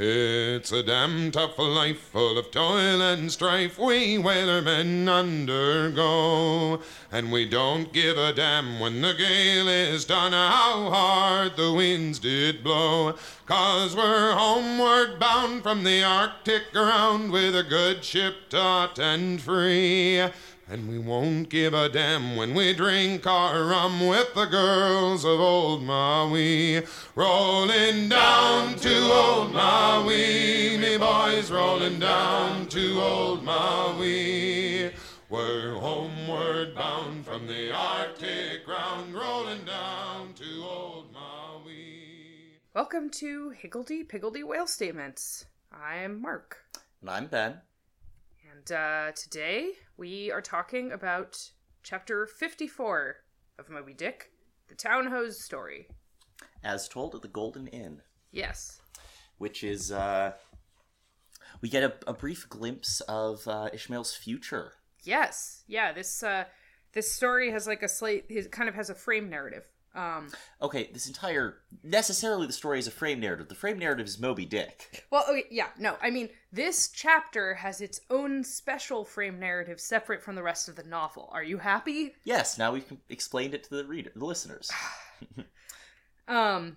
It's a damn tough life full of toil and strife we whalermen undergo. And we don't give a damn when the gale is done how hard the winds did blow. Cause we're homeward bound from the Arctic ground with a good ship taut and free. And we won't give a damn when we drink our rum with the girls of old Maui. Rolling down to old Maui, me boys, rolling down to old Maui. We're homeward bound from the Arctic ground, rolling down to old Maui. Welcome to Higgledy Piggledy Whale Statements. I'm Mark. And I'm Ben. And uh, today we are talking about chapter 54 of Moby Dick, the Town Ho's story. As told at the Golden Inn, Yes. which is, uh, we get a, a brief glimpse of uh, Ishmael's future. Yes. Yeah, this uh this story has like a slight it kind of has a frame narrative. Um Okay, this entire, necessarily the story is a frame narrative. The frame narrative is Moby Dick. well, okay, yeah, no. I mean, this chapter has its own special frame narrative separate from the rest of the novel. Are you happy? Yes, now we've explained it to the reader, the listeners. Um,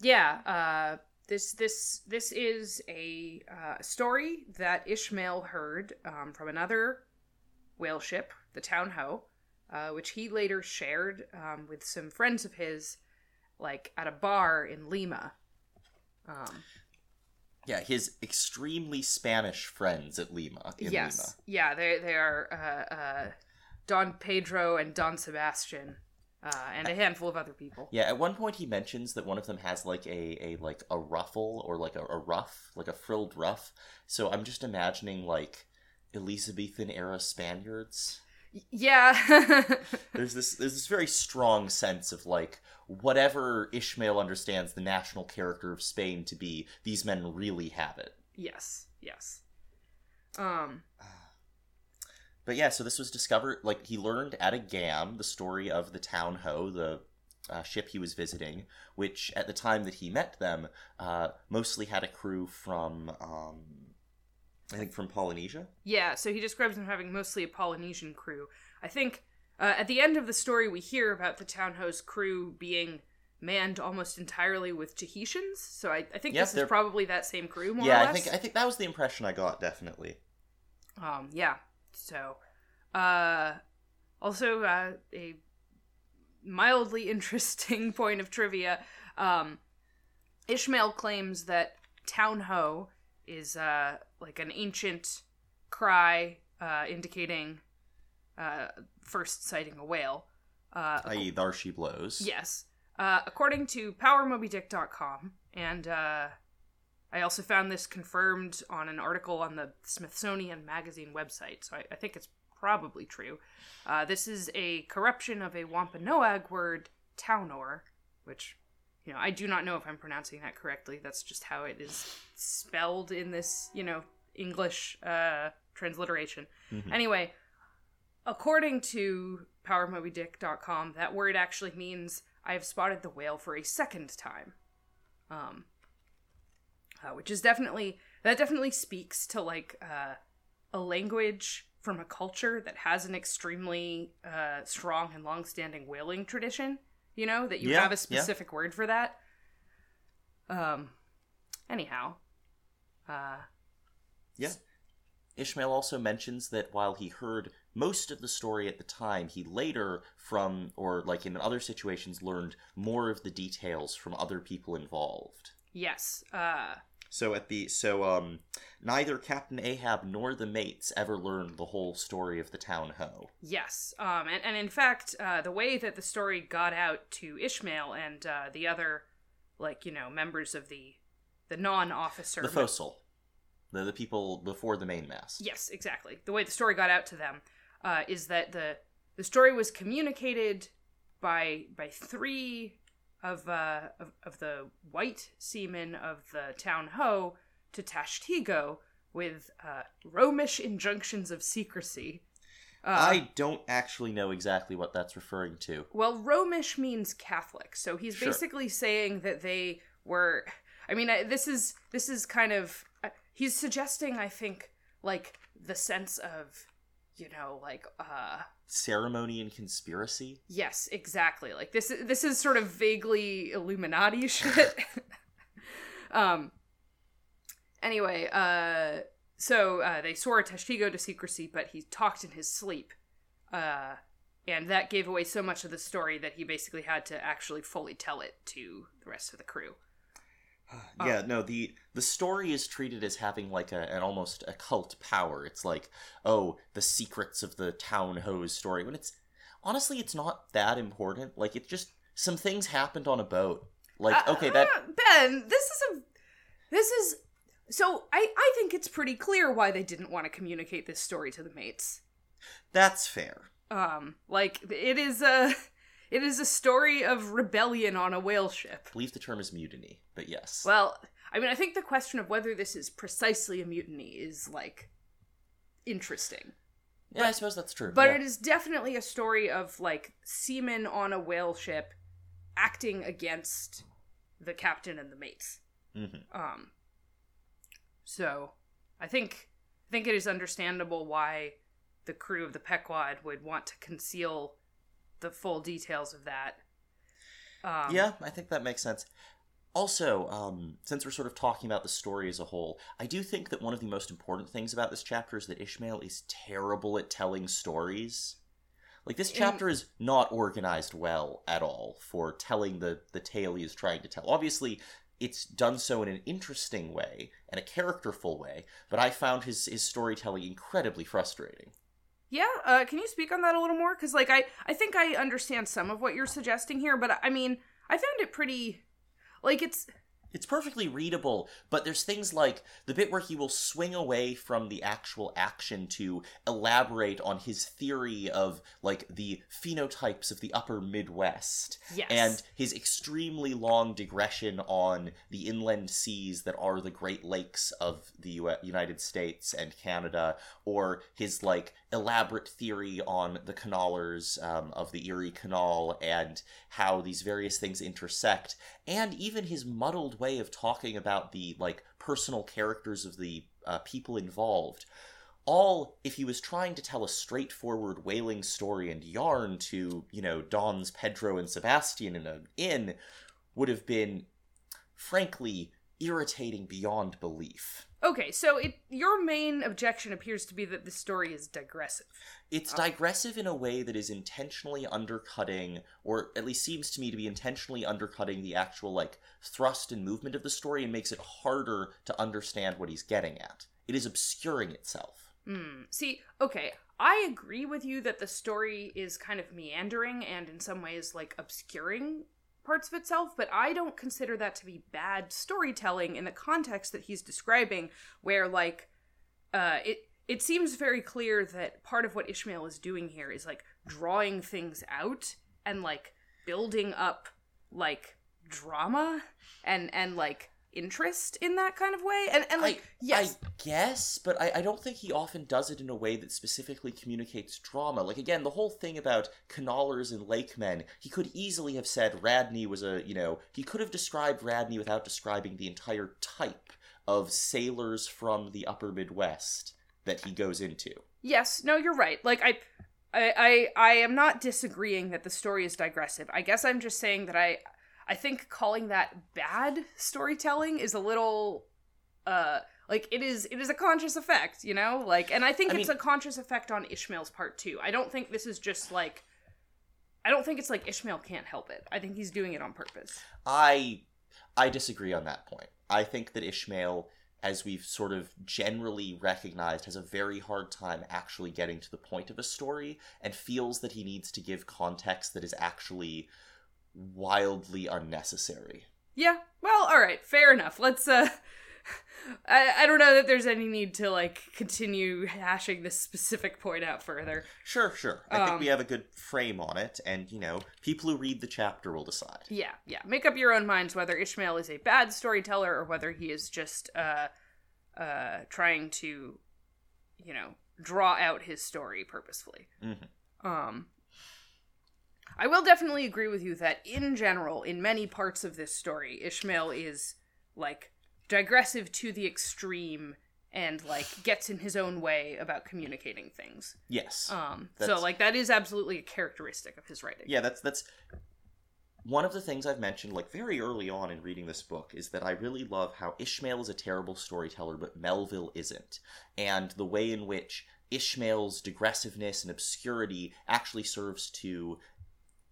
yeah. Uh, this this this is a uh, story that Ishmael heard um, from another whale ship, the Town Ho, uh, which he later shared um, with some friends of his, like at a bar in Lima. Um, yeah, his extremely Spanish friends at Lima. In yes, Lima. yeah, they they are uh, uh, Don Pedro and Don Sebastian, uh, and a handful of other people. Yeah, at one point he mentions that one of them has like a, a like a ruffle or like a, a ruff, like a frilled ruff. So I'm just imagining like Elizabethan era Spaniards. Yeah. There's this there's this very strong sense of like whatever Ishmael understands the national character of Spain to be, these men really have it. yes. Yes. Um. But yeah, so this was discovered like he learned at a gam the story of the town ho, the uh, ship he was visiting, which at the time that he met them, uh, mostly had a crew from um, I think from Polynesia. Yeah, so he describes them having mostly a Polynesian crew. I think uh, at the end of the story, we hear about the Town Ho's crew being manned almost entirely with Tahitians. So I, I think Yep, this is they're- probably that same crew, more yeah, or I think I think that was the impression I got definitely. Um, yeah. So, uh, also uh, a mildly interesting point of trivia. Um, Ishmael claims that Town Ho is uh, like an ancient cry uh, indicating uh, first sighting a whale. Uh, I.e., there she blows. Yes. Uh, according to PowerMobyDick.com, and uh, I also found this confirmed on an article on the Smithsonian Magazine website, so I, I think it's probably true. Uh, this is a corruption of a Wampanoag word, Taunor, which, you know, I do not know if I'm pronouncing that correctly. That's just how it is spelled in this, you know, English uh, transliteration. Mhm. Anyway, according to PowerMobyDick.com, that word actually means I have spotted the whale for a second time. Um, uh, which is definitely that definitely speaks to like uh, a language from a culture that has an extremely uh, strong and long-standing whaling tradition. You know that you Yeah, have a yeah. specific word for that. Um. Anyhow, uh, Yeah. Ishmael also mentions that while he heard most of the story at the time, he later, from, or like in other situations, learned more of the details from other people involved. yes. Uh, So at the so um neither Captain Ahab nor the mates ever learned the whole story of the town ho. Yes, um, and, and in fact, uh, the way that the story got out to Ishmael and uh, the other, like you know, members of the the non-officer, The fo'c'sle. The the people before the main mass. yes, exactly. The way the story got out to them uh, is that the the story was communicated by by three of uh, of, of the white seamen of the town ho to Tashtego with uh, Romish injunctions of secrecy. Uh, I don't actually know exactly what that's referring to. Well, Romish means Catholic, so he's Sure. basically saying that they were. I mean, I, this is this is kind of uh, he's suggesting, I think, like the sense of, you know, like uh Ceremony and conspiracy. yes, exactly. Like this is this is sort of vaguely Illuminati shit. um. Anyway, uh, so uh, they swore Testigo to secrecy, but he talked in his sleep. Uh, and that gave away so much of the story that he basically had to actually fully tell it to the rest of the crew. Yeah, no, the the story is treated as having like a, an almost occult power. It's like, oh, the secrets of the town ho's story. When it's honestly, it's not that important. Like, it's just some things happened on a boat. Like, Uh, okay, that uh, Ben, this is a this is so I I think it's pretty clear why they didn't want to communicate this story to the mates. that's fair. Um, like it is a it is a story of rebellion on a whale ship. I believe the term is mutiny, but yes. Well, I mean, I think the question of whether this is precisely a mutiny is like interesting. yeah, I suppose that's true. But yeah. it is definitely a story of like seamen on a whale ship acting against the captain and the mates. Mhm. Um so I think I think it is understandable why the crew of the Pequod would want to conceal the full details of that. Um, yeah, I think that makes sense. Also, um, since we're sort of talking about the story as a whole, I do think that one of the most important things about this chapter is that Ishmael is terrible at telling stories. Like this chapter is not organized well at all for telling the the tale he is trying to tell. Obviously, it's done so in an interesting way and a characterful way, but I found his his storytelling incredibly frustrating. Yeah, uh, can you speak on that a little more? Because, like, I, I think I understand some of what you're suggesting here, but I mean, I found it pretty, like, it's It's perfectly readable, but there's things like the bit where he will swing away from the actual action to elaborate on his theory of like the phenotypes of the upper Midwest yes, and his extremely long digression on the inland seas that are the Great Lakes of the U- United States and Canada, or his like elaborate theory on the canalers um, of the Erie Canal and how these various things intersect, and even his muddled way of talking about the like personal characters of the uh, people involved all if he was trying to tell a straightforward whaling story and yarn to you know dons pedro and sebastian in an inn would have been frankly irritating beyond belief okay. So, it your main objection appears to be that the story is digressive. it's digressive in a way that is intentionally undercutting or at least seems to me to be intentionally undercutting the actual like thrust and movement of the story and makes it harder to understand what he's getting at it is obscuring itself Hmm. See, okay, I agree with you that the story is kind of meandering and in some ways like obscuring parts of itself, but I don't consider that to be bad storytelling in the context that he's describing, where like uh it it seems very clear that part of what Ishmael is doing here is like drawing things out and like building up like drama and and like interest in that kind of way. And and like I, yes, I guess, but I, I don't think he often does it in a way that specifically communicates drama. Like again, the whole thing about canalers and lakemen, he could easily have said Radney was a you know, he could have described Radney without describing the entire type of sailors from the upper Midwest that he goes into. Yes, no, you're right. Like I, I, I, I am not disagreeing that the story is digressive. I guess I'm just saying that I, I think calling that bad storytelling is a little, uh, like it is. It is a conscious effect, you know. Like, and I think I it's mean- a conscious effect on Ishmael's part too. I don't think this is just like. I don't think it's like Ishmael can't help it. I think he's doing it on purpose. I I disagree on that point. I think that Ishmael, as we've sort of generally recognized, has a very hard time actually getting to the point of a story and feels that he needs to give context that is actually wildly unnecessary. Yeah. Well, all right. Fair enough. Let's. uh I, I don't know that there's any need to like continue hashing this specific point out further. Sure, sure. I Um, think we have a good frame on it, and you know, people who read the chapter will decide. Yeah, yeah. Make up your own minds whether Ishmael is a bad storyteller or whether he is just uh uh trying to you know, draw out his story purposefully. Mhm. Um I will definitely agree with you that in general, in many parts of this story, Ishmael is like digressive to the extreme and like gets in his own way about communicating things. Yes. Um, so like that is absolutely a characteristic of his writing. yeah, that's that's one of the things I've mentioned like very early on in reading this book is that I really love how Ishmael is a terrible storyteller, but Melville isn't, and the way in which Ishmael's digressiveness and obscurity actually serves to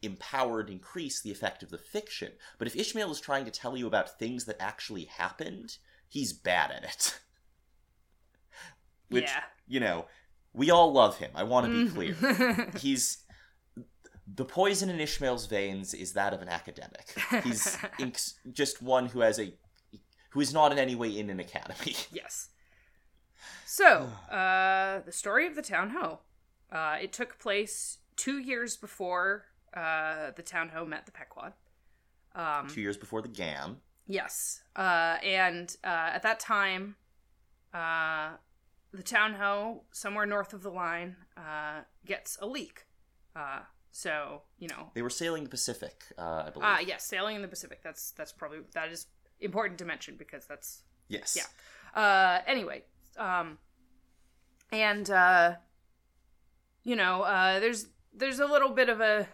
empower and increase the effect of the fiction. But if Ishmael is trying to tell you about things that actually happened, he's bad at it. Which, yeah. you know, we all love him. I want to be clear. Mhm. He's the poison in Ishmael's veins is that of an academic. He's inc- just one who has a who is not in any way in an academy. yes. So, uh, the story of the town ho. Uh, it took place two years before uh, the town ho met the Pequod. Um, Two years before the Gam. Yes. Uh, and uh, at that time, uh, the town ho, somewhere north of the line, uh, gets a leak. Uh, so, you know. They were sailing the Pacific, uh, I believe. Ah, yes, sailing in the Pacific. That's that's probably that is important to mention because that's yes. yeah. uh anyway um and uh you know uh there's there's a little bit of a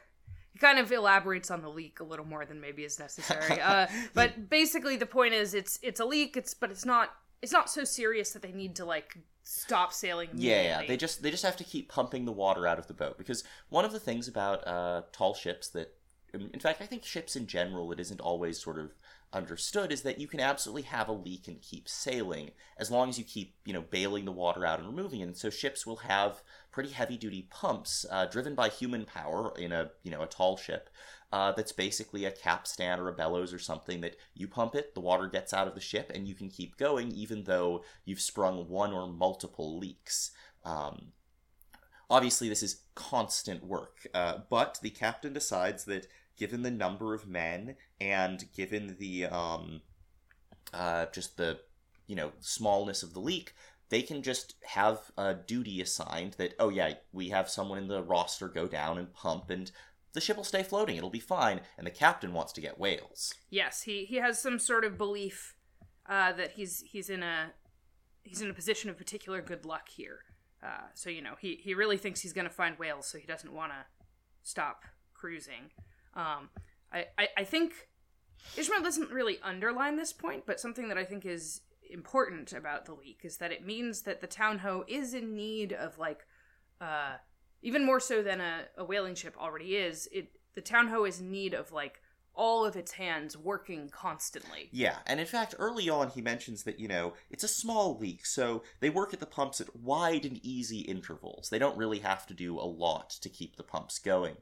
he kind of elaborates on the leak a little more than maybe is necessary uh but basically the point is it's it's a leak it's but it's not it's not so serious that they need to like stop sailing Yeah, yeah. They just they just have to keep pumping the water out of the boat because one of the things about uh, tall ships that, in fact, I think ships in general, it isn't always sort of understood is that you can absolutely have a leak and keep sailing as long as you keep you know bailing the water out and removing it. And so ships will have pretty heavy duty pumps uh, driven by human power in a you know a tall ship. Uh, that's basically a capstan or a bellows or something that you pump it, the water gets out of the ship, and you can keep going even though you've sprung one or multiple leaks. Um, obviously, this is constant work, uh, but the captain decides that given the number of men and given the um, uh, just the you know smallness of the leak, they can just have a duty assigned that oh yeah we have someone in the roster go down and pump and the ship will stay floating it'll be fine and the captain wants to get whales Yes, he he has some sort of belief uh, that he's he's in a he's in a position of particular good luck here. Uh, so you know he he really thinks he's going to find whales, so he doesn't want to stop cruising. Um, I, I I think Ishmael doesn't really underline this point, but something that I think is important about the leak is that it means that the town ho is in need of like uh even more so than a, a whaling ship already is it the town ho is in need of like all of its hands working constantly. Yeah and in fact early on he mentions that you know it's a small leak so they work at the pumps at wide and easy intervals. They don't really have to do a lot to keep the pumps going.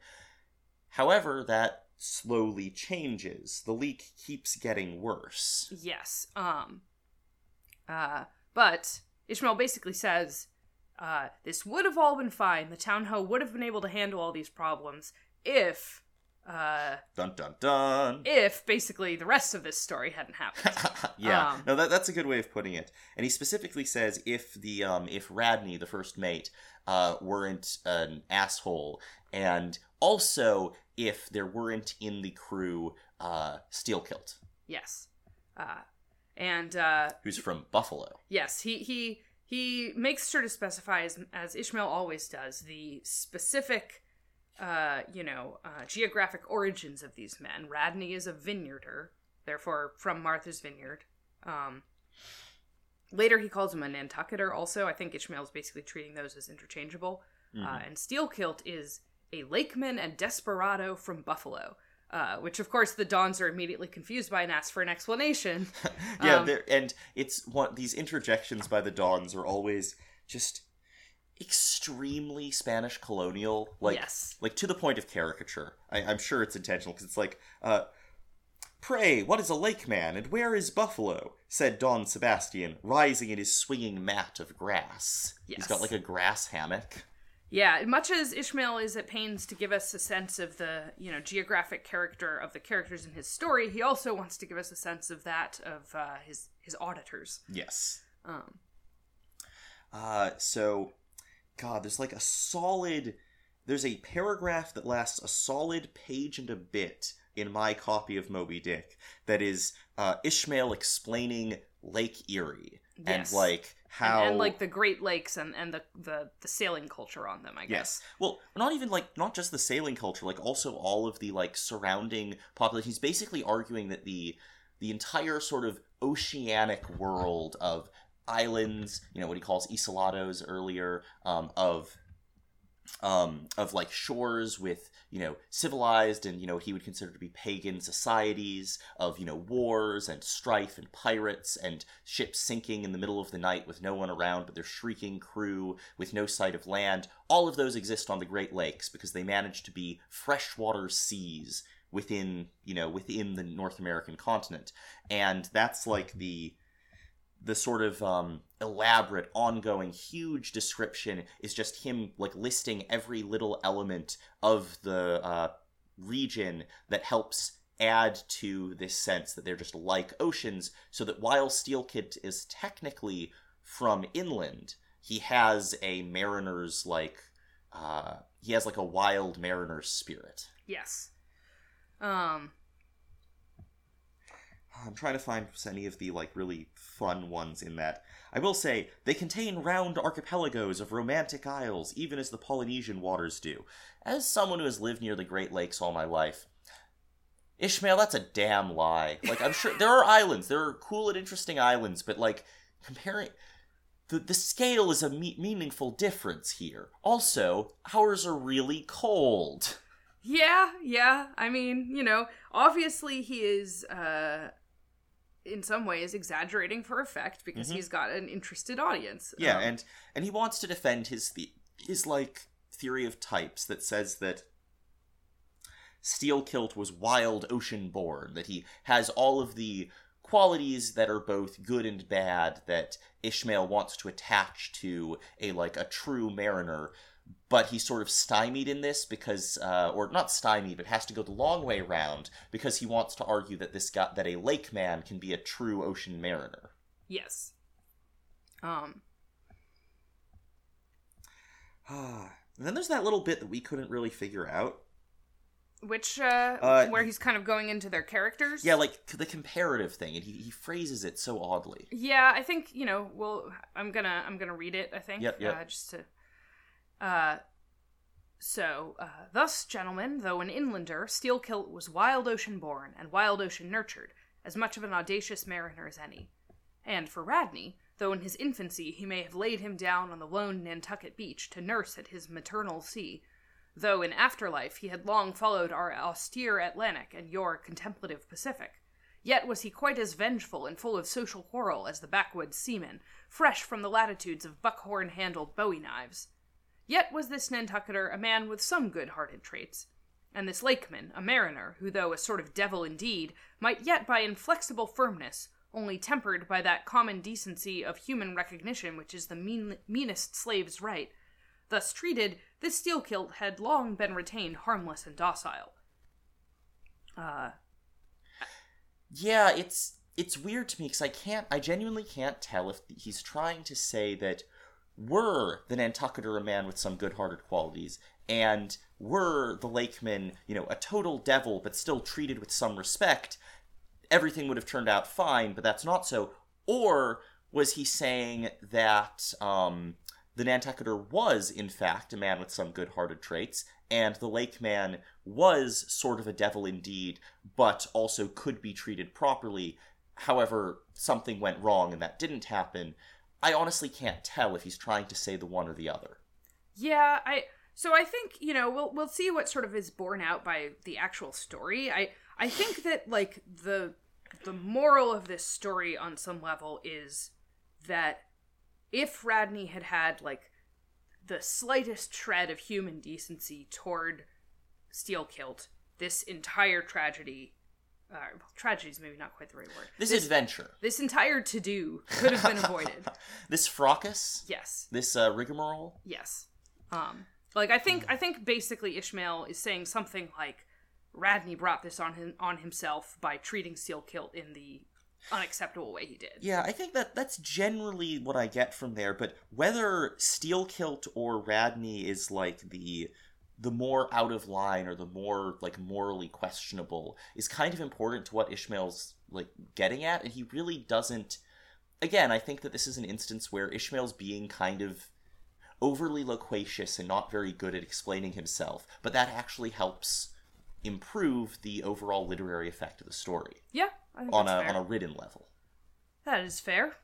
However that slowly changes. The leak keeps getting worse. Yes um uh but ishmael basically says uh this would have all been fine. The town ho would have been able to handle all these problems if uh dun dun dun. if basically the rest of this story hadn't happened. Yeah, Um, no, that, that's a good way of putting it. And he specifically says if the um, if Radney, the first mate, uh, weren't an asshole, and also if there weren't in the crew uh, Steelkilt, yes. Uh and uh who's from Buffalo. Yes, he he he makes sure to specify as, as Ishmael always does the specific uh you know uh, geographic origins of these men. Radney is a vineyarder, therefore from Martha's Vineyard. Um later he calls him a Nantucketer also. I think Ishmael's basically treating those as interchangeable. Uh, and Steelkilt is a lakeman and desperado from Buffalo. Uh, which of course the Dons are immediately confused by and ask for an explanation. yeah, Um, and it's one these interjections by the Dons are always just extremely Spanish colonial, like Yes. like to the point of caricature. I, I'm sure it's intentional because it's like, uh, "Pray, what is a lake man, and where is Buffalo?" said Don Sebastian, rising in his swinging mat of grass. He's got like a grass hammock. Yeah, much as Ishmael is at pains to give us a sense of the, you know, geographic character of the characters in his story, he also wants to give us a sense of that of uh, his his auditors. Yes. Um, Uh, so, God, there's like a solid there's a paragraph that lasts a solid page and a bit in my copy of Moby Dick that is uh, Ishmael explaining Lake Erie and like how and, and like the Great Lakes and and the the, the sailing culture on them. I guess. Yes. Well, not even like not just the sailing culture, like also all of the like surrounding population. He's basically arguing that the the entire sort of oceanic world of islands, you know, what he calls isolatoes earlier, um, of um, of like shores with you know civilized and you know what he would consider to be pagan societies of you know wars and strife and pirates and ships sinking in the middle of the night with no one around but their shrieking crew with no sight of land. All of those exist on the great lakes because they manage to be freshwater seas within you know within the north american continent. And that's like the the sort of um, elaborate, ongoing, huge description is just him like listing every little element of the uh, region that helps add to this sense that they're just like oceans. So that while Steelkilt is technically from inland, he has a mariner's like uh, he has like a wild mariner's spirit. Yes. Um. I'm trying to find any of the like really fun ones in that. I will say they contain round archipelagos of romantic isles, even as the Polynesian waters do. As someone who has lived near the Great Lakes all my life, Ishmael, that's a damn lie. Like I'm sure there are islands, there are cool and interesting islands, but like comparing the the scale is a me- meaningful difference here. Also, ours are really cold. Yeah, yeah. I mean, you know, obviously he is uh in some ways exaggerating for effect because Mhm. he's got an interested audience. Yeah, Um, and and he wants to defend his the- his like theory of types that says that Steelkilt was wild ocean born, that he has all of the qualities that are both good and bad that Ishmael wants to attach to a like a true mariner, but he's sort of stymied in this because uh, or not stymied, but has to go the long way around because he wants to argue that this guy that a lake man can be a true ocean mariner. yes. Um and then there's that little bit that we couldn't really figure out. Which uh, Uh, where he's kind of going into their characters. Yeah, like the comparative thing, and he, he phrases it so oddly. Yeah, I think you know. Well, I'm gonna I'm gonna read it. I think. Yep, yep. Uh, just to. Uh, so, uh, thus, gentlemen, though an inlander, Steelkilt was wild ocean born and wild ocean nurtured, as much of an audacious mariner as any. And for Radney, though in his infancy he may have laid him down on the lone Nantucket beach to nurse at his maternal sea, though in afterlife he had long followed our austere Atlantic and your contemplative Pacific, Yet was he quite as vengeful and full of social quarrel as the backwoods seaman, fresh from the latitudes of buckhorn handled bowie knives. Yet was this Nantucketer a man with some good hearted traits, and this Lakeman a mariner who, though a sort of devil indeed, might yet by inflexible firmness, only tempered by that common decency of human recognition which is the mean, meanest slave's right. Thus treated, this Steelkilt had long been retained harmless and docile. Uh, Yeah, it's it's weird to me because I can't, I genuinely can't tell if he's trying to say that were the Nantucketer a man with some good-hearted qualities, and were the Lakeman, you know, a total devil but still treated with some respect, everything would have turned out fine. But that's not so. Or was he saying that um, the Nantucketer was, in fact, a man with some good-hearted traits, and the Lake Man was sort of a devil indeed, but also could be treated properly. However, something went wrong and that didn't happen. I honestly can't tell if he's trying to say the one or the other. Yeah, I so I think, you know, we'll we'll see what sort of is borne out by the actual story. I I think that like the the moral of this story on some level is that if Radney had had like the slightest shred of human decency toward Steelkilt, this entire tragedy uh, well, tragedy is maybe not quite the right word. This, this, adventure, this entire to do could have been avoided. this fracas, yes. this uh, rigmarole. Yes. Um like I think I think basically Ishmael is saying something like Radney brought this on him on himself by treating Steelkilt in the unacceptable way he did. Yeah, I think that that's generally what I get from there. But whether Steelkilt or Radney is like the the more out of line or the more like morally questionable is kind of important to what Ishmael's like getting at and he really doesn't again I think that this is an instance where Ishmael's being kind of overly loquacious and not very good at explaining himself but that actually helps improve the overall literary effect of the story Yeah, on a fair. on a written level That is fair.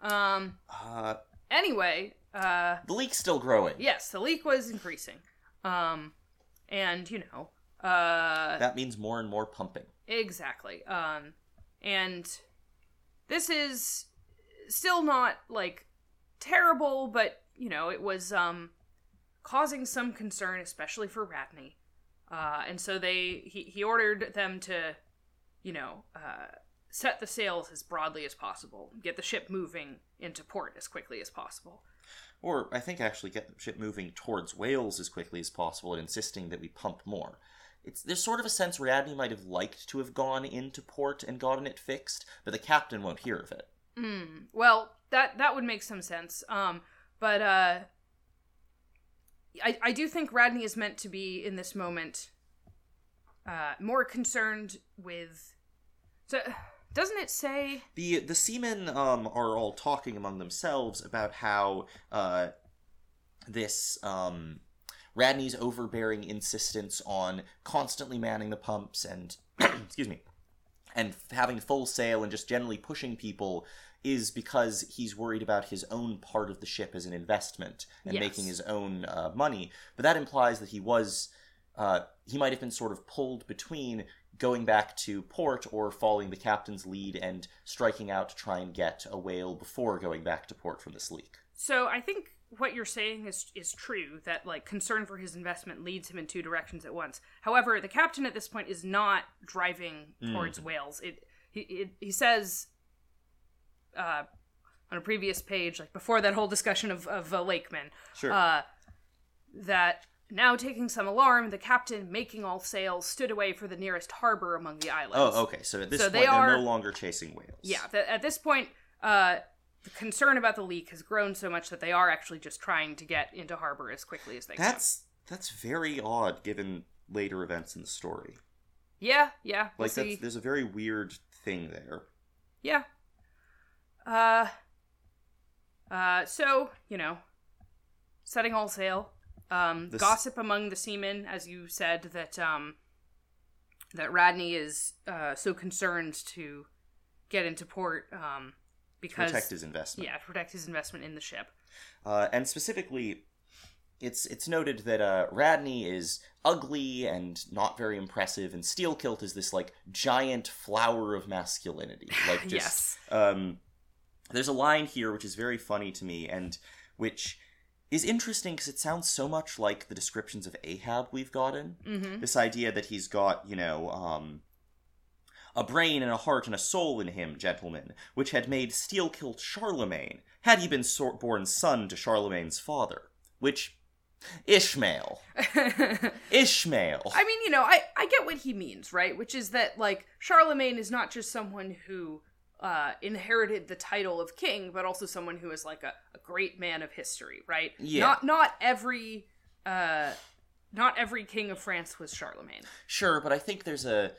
Um. uh Anyway, uh, the leak's still growing yes, the leak was increasing. Um, and you know, uh, that means more and more pumping exactly. Um, and this is still not like terrible, but you know, it was um causing some concern, especially for Radney. Uh, and so they he he ordered them to, you know, uh, set the sails as broadly as possible, get the ship moving into port as quickly as possible. Or I think actually get the ship moving towards whales as quickly as possible and insisting that we pump more. It's there's sort of a sense Radney might have liked to have gone into port and gotten it fixed, but the captain won't hear of it. Mm, well, that that would make some sense. Um, but uh, I I do think Radney is meant to be in this moment uh, more concerned with. So, doesn't it say? The the seamen um, are all talking among themselves about how uh, this um, Radney's overbearing insistence on constantly manning the pumps and excuse me and having full sail and just generally pushing people is because he's worried about his own part of the ship as an investment and Yes. making his own uh, money. But that implies that he was uh, he might have been sort of pulled between going back to port or following the captain's lead and striking out to try and get a whale before going back to port from this leak. So I think what you're saying is is true that like concern for his investment leads him in two directions at once. However, the captain at this point is not driving towards whales. It he it, he says uh, on a previous page, like before that whole discussion of of uh, Lakeman, Sure. uh, that now taking some alarm, the captain, making all sail, stood away for the nearest harbor among the islands. oh, okay. So at this So point, they are are- no longer chasing whales. Yeah, th- at this point, uh, the concern about the leak has grown so much that they are actually just trying to get into harbor as quickly as they can. That's that's very odd given later events in the story. Yeah, yeah. We'll Like that's there's a very weird thing there. Yeah. Uh. Uh. So you know, setting all sail. Um. This- Gossip among the seamen, as you said, that um. That Radney is uh so concerned to get into port um because Protect his investment. yeah to protect his investment in the ship. Uh, and specifically, it's it's noted that uh, Radney is ugly and not very impressive, and Steelkilt is this like giant flower of masculinity. Like just yes. um, there's a line here which is very funny to me, and which is interesting because it sounds so much like the descriptions of Ahab we've gotten. Mm-hmm. This idea that he's got, you know, um, a brain and a heart and a soul in him, gentlemen, which had made Steelkilt Charlemagne, had he been so- born son to Charlemagne's father. Which, Ishmael. Ishmael. I mean, you know, I, I get what he means, right? Which is that, like, Charlemagne is not just someone who uh, inherited the title of king, but also someone who is, like, a, a great man of history, right? Yeah. Not, not every, uh, not every king of France was Charlemagne. Sure, but I think there's a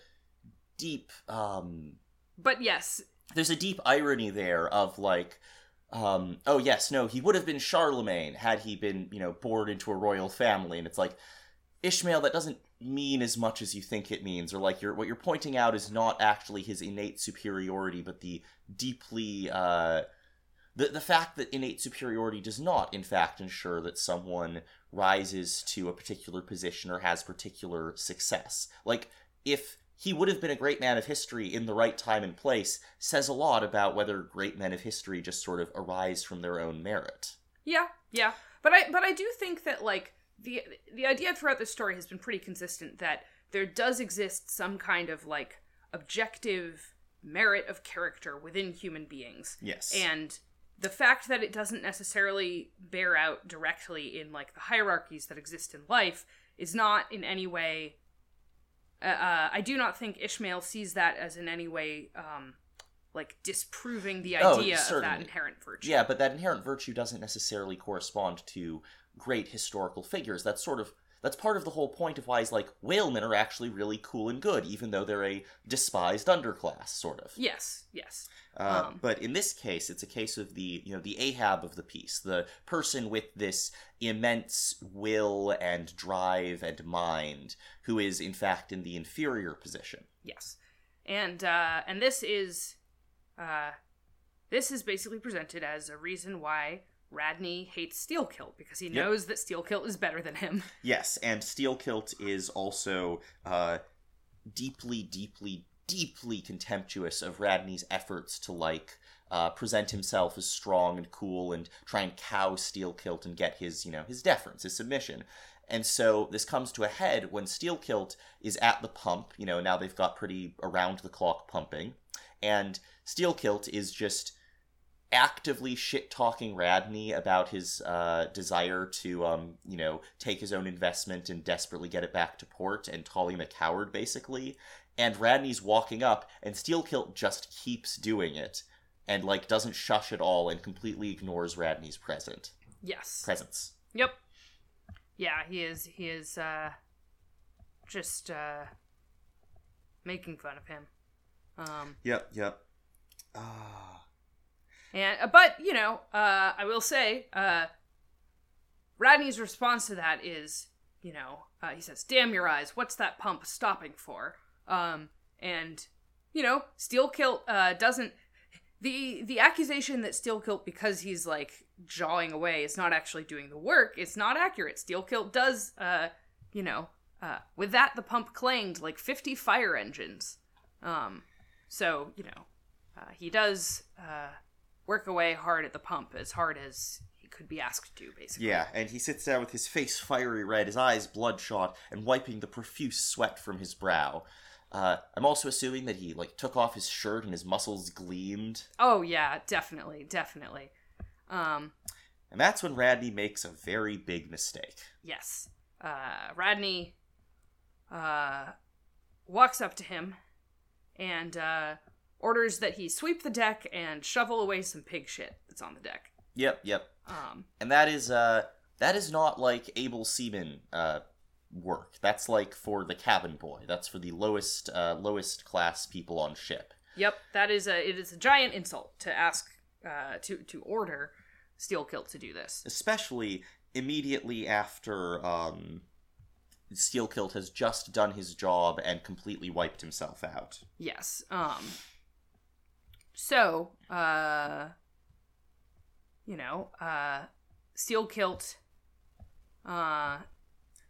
deep, um, But yes, there's a deep irony there of like um oh yes no he would have been charlemagne had he been you know born into a royal family and it's like ishmael that doesn't mean as much as you think it means or like you're what you're pointing out is not actually his innate superiority but the deeply uh the, the fact that innate superiority does not in fact ensure that someone rises to a particular position or has particular success like if he would have been a great man of history in the right time and place says a lot about whether great men of history just sort of arise from their own merit. Yeah, yeah. But I but I do think that like the the idea throughout this story has been pretty consistent that there does exist some kind of like objective merit of character within human beings. Yes. And the fact that it doesn't necessarily bear out directly in like the hierarchies that exist in life is not in any way uh, uh, I do not think Ishmael sees that as in any way um like disproving the Oh, idea of that inherent virtue. yeah, but that inherent virtue doesn't necessarily correspond to great historical figures. That's sort of that's part of the whole point of why he's like whalemen are actually really cool and good, even though they're a despised underclass, sort of. Yes, yes. Uh, Um. but in this case, it's a case of the you know the Ahab of the piece, the person with this immense will and drive and mind, who is in fact in the inferior position. Yes, and uh, and this is, uh, this is basically presented as a reason why Radney hates Steelkilt because he Yep. knows that Steelkilt is better than him. Yes, and Steelkilt is also uh, deeply, deeply, deeply contemptuous of Radney's efforts to like uh, present himself as strong and cool and try and cow Steelkilt and get his, you know, his deference, his submission. And so this comes to a head when Steelkilt is at the pump. You know, now they've got pretty around the clock pumping, and Steelkilt is just actively shit talking Radney about his uh, desire to, um, you know, take his own investment and desperately get it back to port and call him a coward, basically. And Radney's walking up, and Steelkilt just keeps doing it, and like doesn't shush at all, and completely ignores Radney's present Yes. presence. Yep. Yeah, he is. He is uh, just uh, making fun of him. Um, Yep, yep. Ah. And uh, but you know, uh, I will say, uh, Radney's response to that is, you know, uh, he says, "Damn your eyes! What's that pump stopping for?" Um, and you know, Steelkilt uh, doesn't. The the accusation that Steelkilt, because he's like jawing away, is not actually doing the work. It's not accurate. Steelkilt does, uh, you know, uh, with that the pump clanged like fifty fire engines. Um, so you know, uh, he does uh, work away hard at the pump, as hard as he could be asked to, basically. Yeah, and he sits there with his face fiery red, his eyes bloodshot, and wiping the profuse sweat from his brow. Uh, I'm also assuming that he like took off his shirt and his muscles gleamed, Oh yeah, definitely, definitely. Um, and that's when Radney makes a very big mistake. yes. Uh, Radney uh, walks up to him and uh, orders that he sweep the deck and shovel away some pig shit that's on the deck. Yep, yep. Um, And that is uh that is not like able seaman uh work. That's like for the cabin boy. That's for the lowest uh lowest class people on ship. yep, that is a it is a giant insult to ask uh, to to order Steelkilt to do this. Especially immediately after um Steelkilt has just done his job and completely wiped himself out. Yes. Um so, uh you know, uh Steelkilt uh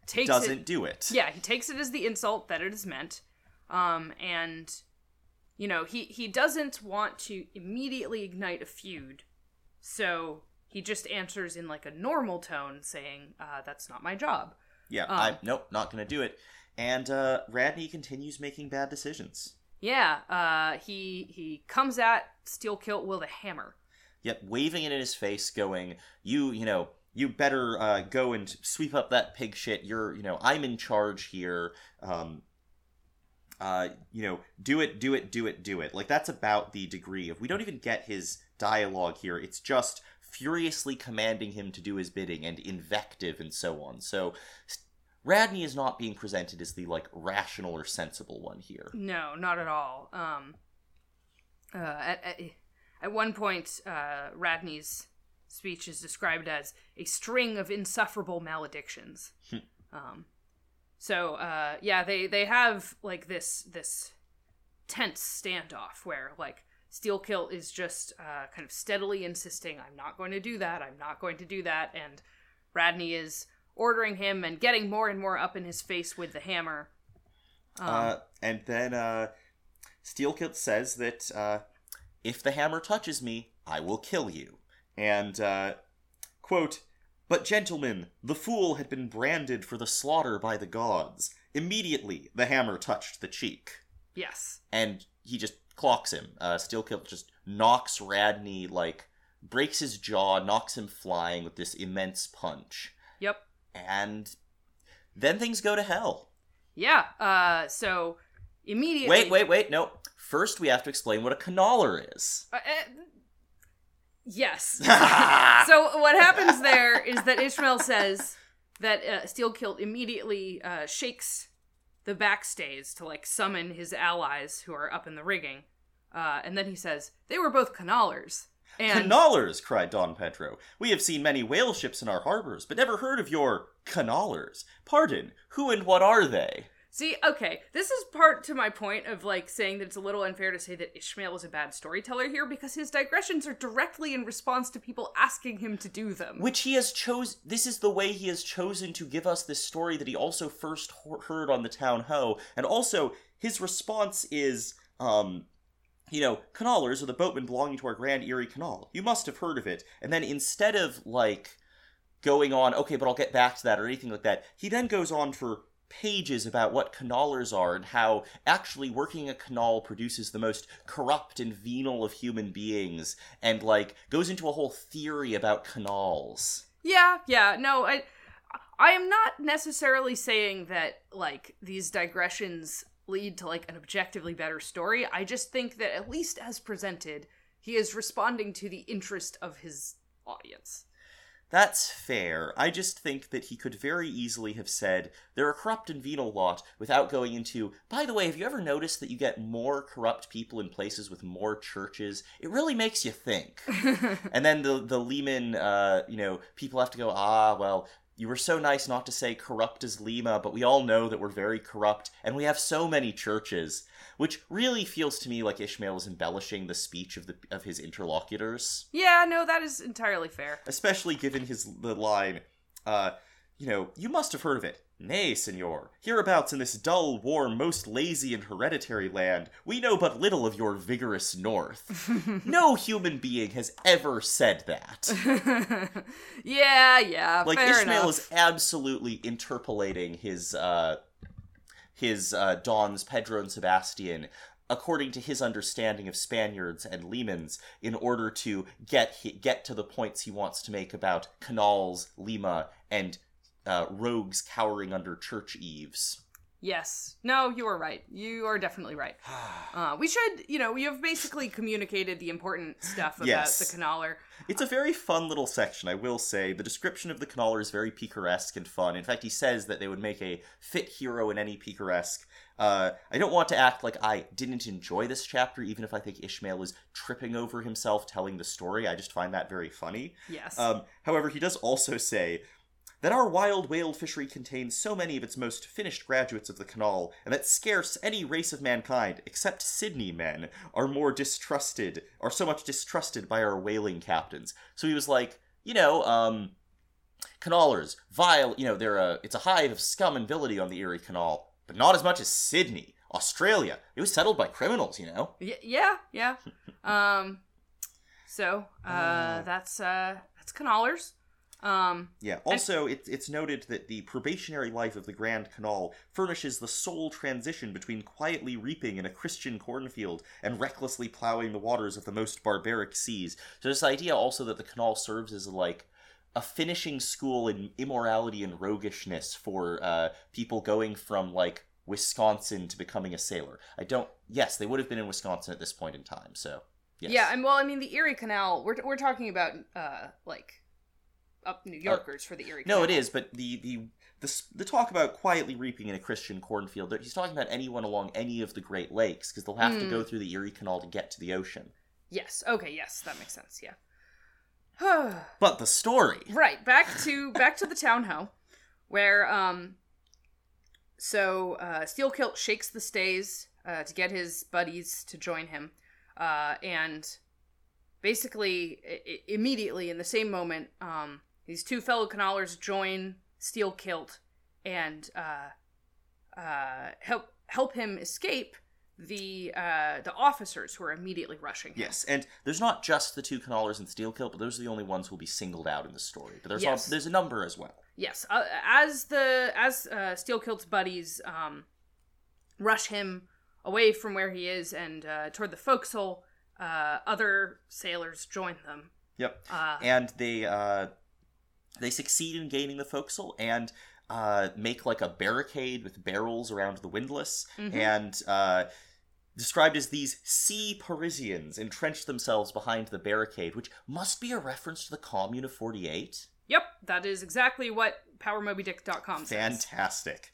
takes Doesn't it do it. Yeah, he takes it as the insult that it is meant. Um and you know, he he doesn't want to immediately ignite a feud. So, he just answers in like a normal tone saying, uh that's not my job. Yeah, Um, I nope, not gonna do it. And uh Radney continues making bad decisions. Yeah, uh he he comes at Steelkilt with a hammer. Yep, waving it in his face, going, "You, you know, you better uh, go and sweep up that pig shit. You're, you know, I'm in charge here. Um, uh, you know, do it, do it, do it, do it. Like that's about the degree of. We don't even get his dialogue here. It's just furiously commanding him to do his bidding and invective and so on. So. Radney is not being presented as the like rational or sensible one here. No, not at all. Um, uh, at, at, at one point, uh, Radney's speech is described as a string of insufferable maledictions. um, so, uh, yeah, they, they have like this this tense standoff where like Steelkilt is just uh, kind of steadily insisting, "I'm not going to do that. I'm not going to do that," and Radney is ordering him and getting more and more up in his face with the hammer. Um, Uh, and then uh, Steelkilt says that uh, if the hammer touches me, I will kill you. And, uh, quote, But gentlemen, the fool had been branded for the slaughter by the gods. Immediately, the hammer touched the cheek. yes. And he just clocks him. Uh, Steelkilt just knocks Radney, like, breaks his jaw, knocks him flying with this immense punch. And then things go to hell. Yeah. Uh. So immediately. Wait, wait, wait. No. First, we have to explain what a canaller is. Uh, uh, yes. so what happens there is that Ishmael says, that uh, Steelkilt immediately uh, shakes the backstays to like summon his allies who are up in the rigging, uh, and then he says they were both canallers. And Canallers, cried Don Pedro. We have seen many whale ships in our harbors, but never heard of your canallers. Pardon, who and what are they? See, okay, this is part to my point of like saying that it's a little unfair to say that Ishmael is a bad storyteller here because his digressions are directly in response to people asking him to do them. Which he has chose. This is the way he has chosen to give us this story that he also first ho- heard on the town ho, and also his response is, um, you know, canalers are the boatmen belonging to our Grand Erie Canal. You must have heard of it. And then instead of like going on, okay, but I'll get back to that or anything like that, he then goes on for pages about what canalers are and how actually working a canal produces the most corrupt and venal of human beings and like goes into a whole theory about canals. Yeah, yeah, no, I I am not necessarily saying that like these digressions lead to like an objectively better story. I just think that at least as presented, he is responding to the interest of his audience. That's fair. I just think that he could very easily have said, they're a corrupt and venal lot, without going into, by the way, have you ever noticed that you get more corrupt people in places with more churches? It really makes you think. and then the, the Lehman, uh, you know, people have to go, ah, well, you were so nice not to say corrupt as Lima, but we all know that we're very corrupt, and we have so many churches, which really feels to me like Ishmael is embellishing the speech of the of his interlocutors Yeah, no, that is entirely fair. especially given his the line, uh, you know, you must have heard of it. Nay, senor, hereabouts in this dull, warm, most lazy and hereditary land, we know but little of your vigorous north. no human being has ever said that. yeah, yeah, Like fair Ishmael enough. is absolutely interpolating his uh his uh Dons Pedro and Sebastian according to his understanding of Spaniards and Lemans in order to get he, get to the points he wants to make about canals, Lima, and uh, rogues cowering under church eaves. Yes. No, you are right. You are definitely right. Uh, we should, you know, we have basically communicated the important stuff about Yes. the canaler. It's a very fun little section, I will say. The description of the Canaller is very picaresque and fun. In fact, he says that they would make a fit hero in any picaresque. Uh, I don't want to act like I didn't enjoy this chapter, even if I think Ishmael is tripping over himself telling the story. I just find that very funny. Yes. Um, however, he does also say that our wild whale fishery contains so many of its most finished graduates of the canal, and that scarce any race of mankind, except Sydney men, are more distrusted, are so much distrusted by our whaling captains. So he was like, you know, um, canalers, vile, you know, they're a, it's a hive of scum and villainy on the Erie Canal, but not as much as Sydney. Australia, it was settled by criminals, you know? Y- yeah, yeah. um, so uh, that's uh, that's canalers. Um, Yeah. Also, it's it's noted that the probationary life of the Grand Canal furnishes the sole transition between quietly reaping in a Christian cornfield and recklessly plowing the waters of the most barbaric seas. So this idea also that the canal serves as like a finishing school in immorality and roguishness for uh, people going from like Wisconsin to becoming a sailor. I don't. Yes, they would have been in Wisconsin at this point in time. So. Yes. Yeah, and well, I mean, the Erie Canal. We're we're talking about uh, like up New Yorkers for the Erie. Uh, No, Canal. it is, but the the the, the talk about quietly reaping in a Christian cornfield. He's talking about anyone along any of the Great Lakes because they'll have to Hmm. go through the Erie Canal to get to the ocean. Yes. Okay. Yes, that makes sense. Yeah. But the story, right. Back to back to the town ho, where um. So uh, Steelkilt shakes the stays uh, to get his buddies to join him, uh, and basically I- immediately in the same moment, um, these two fellow canalers join Steelkilt and uh, uh, help help him escape the uh, the officers who are immediately rushing him. yes, and there's not just the two Canalers and Steelkilt, but those are the only ones who will be singled out in the story. But there's Yes. al- there's a number as well. Yes, uh, as the as uh, Steelkilt's buddies um, rush him away from where he is and uh, toward the forecastle, uh, other sailors join them. Yep. Uh, and they uh, they succeed in gaining the forecastle and uh, make like a barricade with barrels around the windlass Mhm. and uh, described as these sea Parisians entrenched themselves behind the barricade, which must be a reference to the Commune of 48. yep, that is exactly what PowerMobyDick.com says. Fantastic.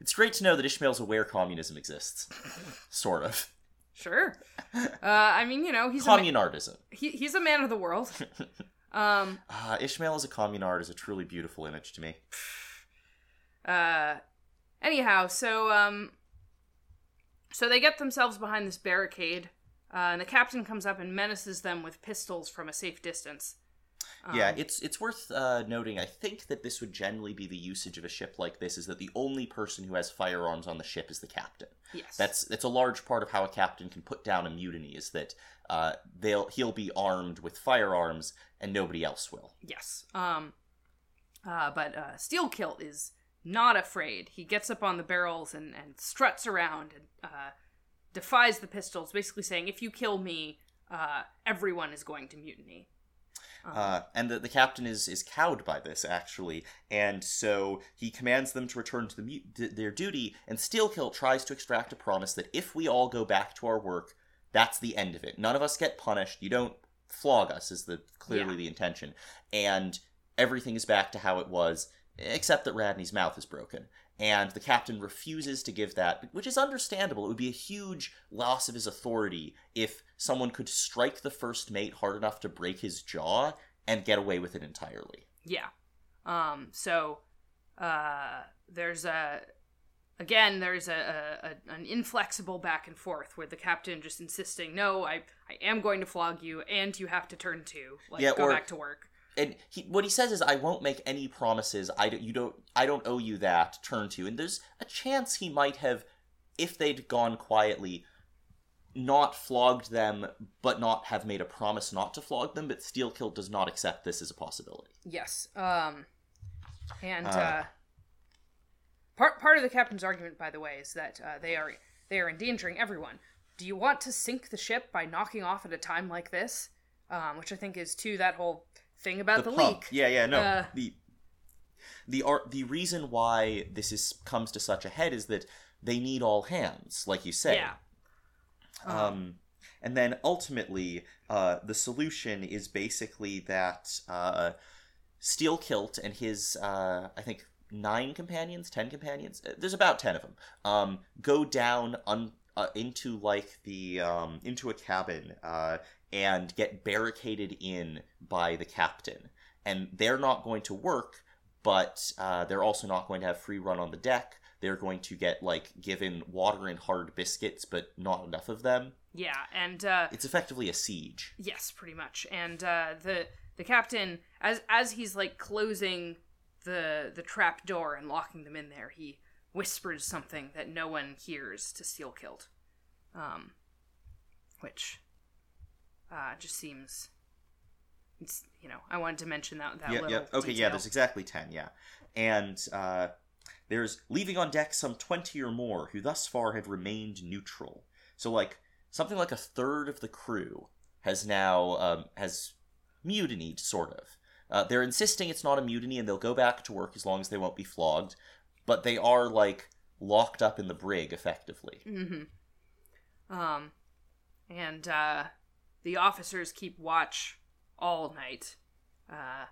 It's great to know that Ishmael's aware communism exists. sort of. Sure. Uh, I mean, you know, he's a, ma- he, he's a man of the world. Um, Uh, Ishmael as a communard is a truly beautiful image to me. uh, anyhow, so um, so they get themselves behind this barricade, uh, and the captain comes up and menaces them with pistols from a safe distance. Um, yeah, it's it's worth uh, noting. I think that this would generally be the usage of a ship like this is that the only person who has firearms on the ship is the captain. yes, That's that's a large part of how a captain can put down a mutiny is that uh, they'll he'll be armed with firearms and nobody else will. Yes. Um uh but uh Steelkilt is not afraid. He gets up on the barrels and, and struts around and uh defies the pistols, basically saying, if you kill me, uh everyone is going to mutiny. Um, Uh, and the, the captain is is cowed by this actually, and so he commands them to return to the mu- d- their duty. And Steelkilt tries to extract a promise that if we all go back to our work, that's the end of it. None of us get punished. You don't flog us, is the clearly Yeah. the intention, and everything is back to how it was, except that Radney's mouth is broken. And the captain refuses to give that, which is understandable. It would be a huge loss of his authority if someone could strike the first mate hard enough to break his jaw and get away with it entirely. Yeah. Um, so uh, there's a again there's a, a, an inflexible back and forth with the captain just insisting, no, I I am going to flog you, and you have to turn to like Yeah, go or- back to work. And he, what he says is, "I won't make any promises. I don't, you don't, I don't owe you that." Turn to, and there's a chance he might have, if they'd gone quietly, not flogged them, but not have made a promise not to flog them. But Steelkilt does not accept this as a possibility. Yes. Um, and uh, Uh. Part part of the captain's argument, by the way, is that uh, they are they are endangering everyone. Do you want to sink the ship by knocking off at a time like this? Um, which I think is to that whole thing about the, pump. leak. Yeah, yeah, no. Uh, the the art the reason why this is comes to such a head is that they need all hands, like you say. Yeah. Um, and then ultimately, uh, the solution is basically that uh, Steelkilt and his, uh, I think, nine companions, ten companions, uh, there's about ten of them, um, go down un- uh, into like the um, into a cabin uh, and get barricaded in by the captain, and they're not going to work, but uh, they're also not going to have free run on the deck. They're going to get like given water and hard biscuits, but not enough of them. Yeah, and uh, It's effectively a siege. Yes, pretty much. And uh, the the captain, as as he's like closing the the trap door and locking them in there, he whispers something that no one hears to Steelkilt, um, which uh, just seems. It's you know I wanted to mention that that yeah, little yeah. Okay, yeah. There's exactly ten. Yeah, and uh, there's leaving on deck some twenty or more who thus far have remained neutral. So like something like a third of the crew has now um, has mutinied, sort of. Uh, they're insisting it's not a mutiny and they'll go back to work as long as they won't be flogged, but they are like locked up in the brig effectively. Mm-hmm. Um, and uh, the officers keep watch all night. Uh,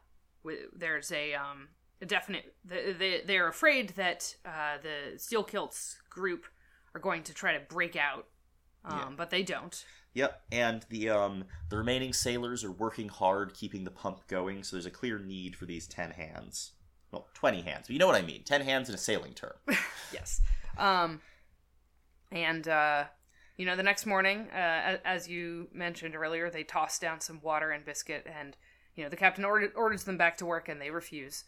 there's a um a definite. They, they they're afraid that uh, the Steelkilt's group are going to try to break out, um, Yeah. but they don't. Yep, and the um the remaining sailors are working hard keeping the pump going, so there's a clear need for these ten hands. Well, twenty hands, but you know what I mean. Ten hands in a sailing term. yes. Um, and uh, you know, the next morning, uh, as you mentioned earlier, they toss down some water and biscuit, and you know, the captain ordered, orders them back to work, and they refuse.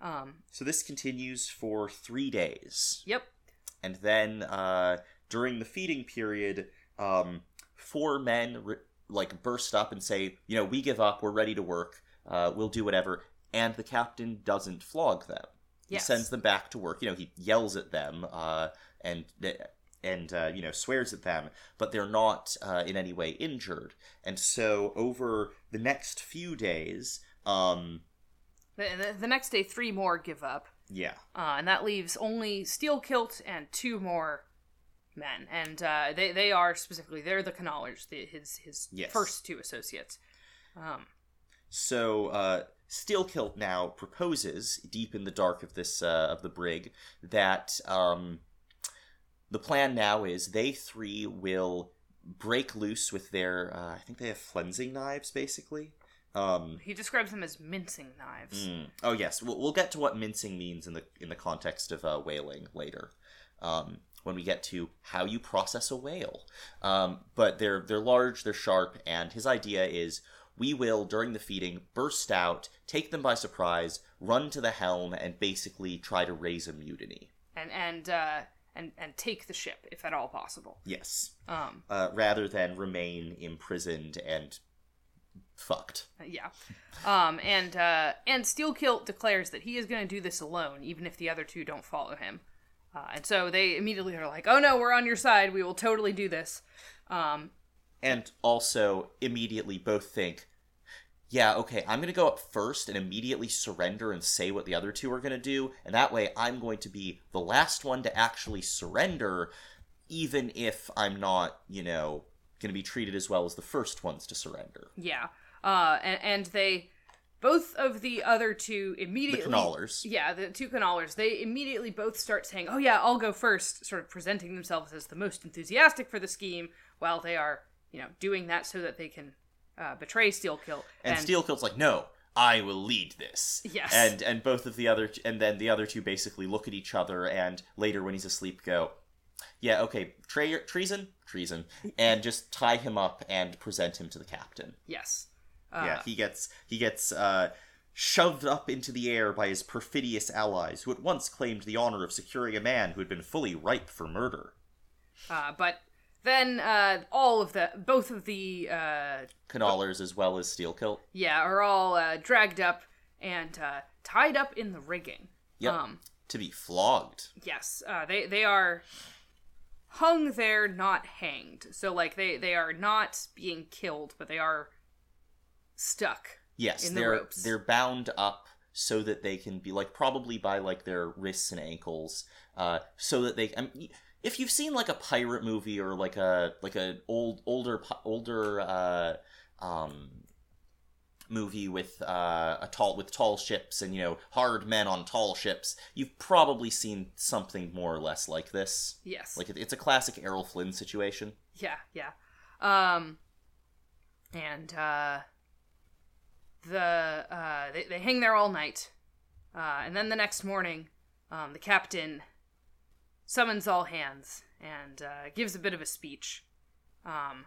Um, So this continues for three days, yep. and then uh, during the feeding period, um, four men re- like burst up and say, "You know, we give up. We're ready to work. Uh, we'll do whatever." And the captain doesn't flog them. He Yes. sends them back to work. You know, he yells at them uh, and and uh, you know swears at them, but they're not uh, in any way injured. And so over the next few days, um, The, the, the next day, three more give up, yeah, uh, and that leaves only Steelkilt and two more men, and uh, they they are specifically they're the Canallers, the, his his Yes. first two associates. Um, So uh, Steelkilt now proposes, deep in the dark of this uh, of the brig, that um, the plan now is they three will break loose with their. Uh, I think they have flensing knives, basically. Um, He describes them as mincing knives. Mm. Oh yes, we'll, we'll get to what mincing means in the in the context of uh, whaling later, um, when we get to how you process a whale. Um, but they're they're large, they're sharp, and his idea is we will during the feeding burst out, take them by surprise, run to the helm, and basically try to raise a mutiny. And and uh, and and take the ship if at all possible. Yes, Um, uh, rather than remain imprisoned and fucked. yeah. Um, and uh, and Steelkilt declares that he is going to do this alone, even if the other two don't follow him. Uh, and so they immediately are like, "Oh no, we're on your side. We will totally do this." Um, and also immediately both think, yeah, okay, I'm going to go up first and immediately surrender and say what the other two are going to do, and that way I'm going to be the last one to actually surrender, even if I'm not, you know, going to be treated as well as the first ones to surrender. yeah. Uh, and, and they, both of the other two The immediately. Canallers. Yeah, the two canallers. They immediately both start saying, "Oh yeah, I'll go first, sort of presenting themselves as the most enthusiastic for the scheme, while they are, you know, doing that so that they can uh, betray Steelkilt. And, Steelkilt's like, no, I will lead this. Yes. And and both of the other and then the other two basically look at each other and later when he's asleep go, yeah, okay, tre- treason, treason, and just tie him up and present him to the captain. yes, uh, yeah, he gets he gets uh, shoved up into the air by his perfidious allies, who at once claimed the honor of securing a man who had been fully ripe for murder. uh, but then uh, all of the both of the uh, Canallers as well as Steelkilt. yeah are all uh, dragged up and uh, tied up in the rigging. Yep. Um, to be flogged. Yes, uh, they they are hung there, not hanged. So like they they are not being killed, but they are stuck. Yes, the they're ropes. they're bound up so that they can be like probably by like their wrists and ankles, uh, so that they. I mean, if you've seen like a pirate movie or like a like a old older older uh, um, movie with uh, a tall with tall ships and you know hard men on tall ships, you've probably seen something more or less like this. Yes. Like it's a classic Errol Flynn situation. yeah, yeah. Um, and uh, the uh, they they hang there all night, uh, and then the next morning, um, the captain summons all hands and uh, gives a bit of a speech. Um,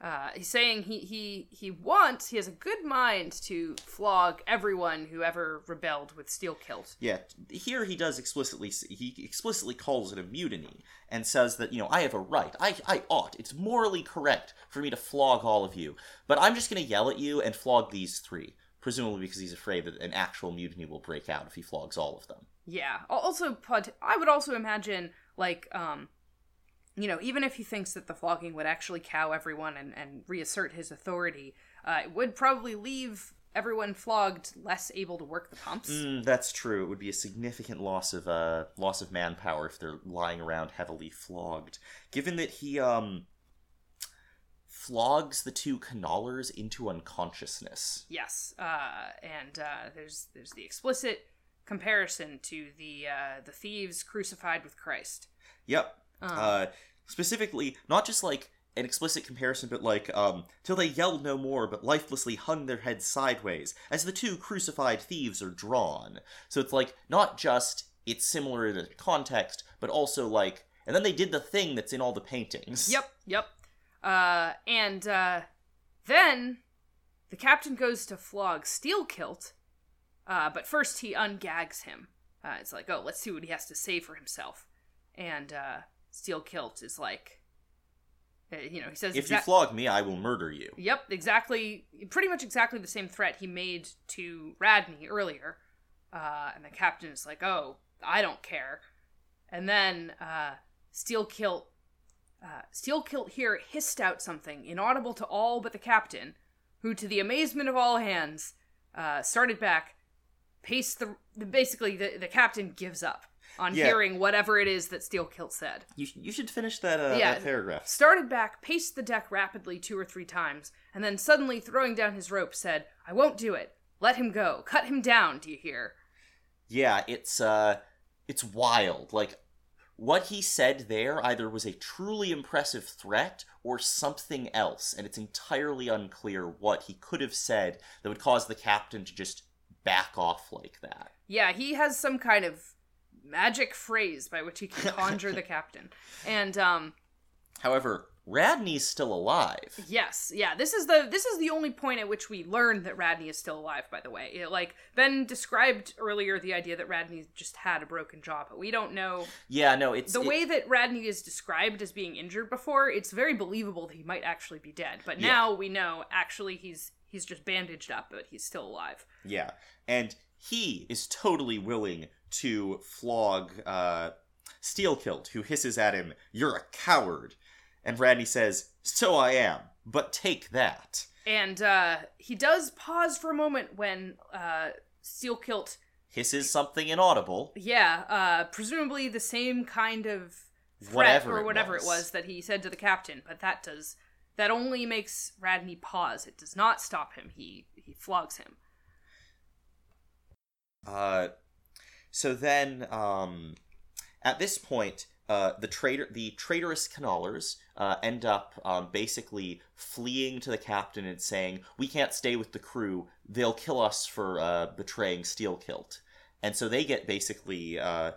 uh, he's saying he, he he wants he has a good mind to flog everyone who ever rebelled with Steelkilt. Yeah, here he does explicitly he explicitly calls it a mutiny and says that you know I have a right, I I ought, it's morally correct for me to flog all of you, but I'm just going to yell at you and flog these three, presumably because he's afraid that an actual mutiny will break out if he flogs all of them. Yeah. Also, I would also imagine like um, you know, even if he thinks that the flogging would actually cow everyone and and reassert his authority, uh, it would probably leave everyone flogged less able to work the pumps. Mm, that's true. It would be a significant loss of uh loss of manpower if they're lying around heavily flogged. Given that he um flogs the two canallers into unconsciousness. Yes, uh, and uh, there's there's the explicit comparison to the uh, the thieves crucified with Christ. Yep. Uh, specifically, not just like an explicit comparison, but like, um, till they yelled no more, but lifelessly hung their heads sideways, as the two crucified thieves are drawn. So it's like, not just it's similar in the context, but also like, and then they did the thing that's in all the paintings. Yep, yep. Uh, and uh, then the captain goes to flog Steelkilt, uh, but first he ungags him. Uh, it's like, oh, let's see what he has to say for himself. And uh, Steelkilt is like, uh, you know, he says, If you flog me, I will murder you. Yep, exactly. Pretty much exactly the same threat he made to Radney earlier. Uh, and the captain is like, "Oh, I don't care." And then uh, Steelkilt uh, Steelkilt here hissed out something inaudible to all but the captain, who, to the amazement of all hands, uh, started back, paced the. the basically, the, the captain gives up on Yeah. hearing whatever it is that Steelkilt said You, sh- you should finish that, uh, Yeah. that paragraph. started back, paced the deck rapidly two or three times, and then suddenly throwing down his rope said, I won't do it. Let him go. Cut him down, do you hear? Yeah, it's uh it's wild. Like what he said there either was a truly impressive threat or something else, and it's entirely unclear what he could have said that would cause the captain to just back off like that. Yeah, he has some kind of magic phrase by which he can conjure the captain. And um However, Radney's still alive. yes, yeah, this is the this is the only point at which we learn that Radney is still alive, by the way. It, like Ben described earlier the idea that Radney just had a broken jaw, but we don't know Yeah, no, it's the it- way that Radney is described as being injured before, it's very believable that he might actually be dead. But Yeah. now we know actually he's he's just bandaged up, but he's still alive. Yeah, and he is totally willing to flog uh, Steelkilt, who hisses at him, "You're a coward," and Radney says, "So I am, but take that." And uh, he does pause for a moment when uh, Steelkilt, Hisses something inaudible. yeah, uh, presumably the same kind of threat Whatever or it whatever was. it was that he said to the captain, but that does that only makes Radney pause. It does not stop him. He he flogs him. Uh, so then, um, at this point, uh, the traitor, the traitorous Canallers, uh, end up um, basically fleeing to the captain and saying, "We can't stay with the crew. They'll kill us for uh, betraying Steelkilt." And so they get basically uh,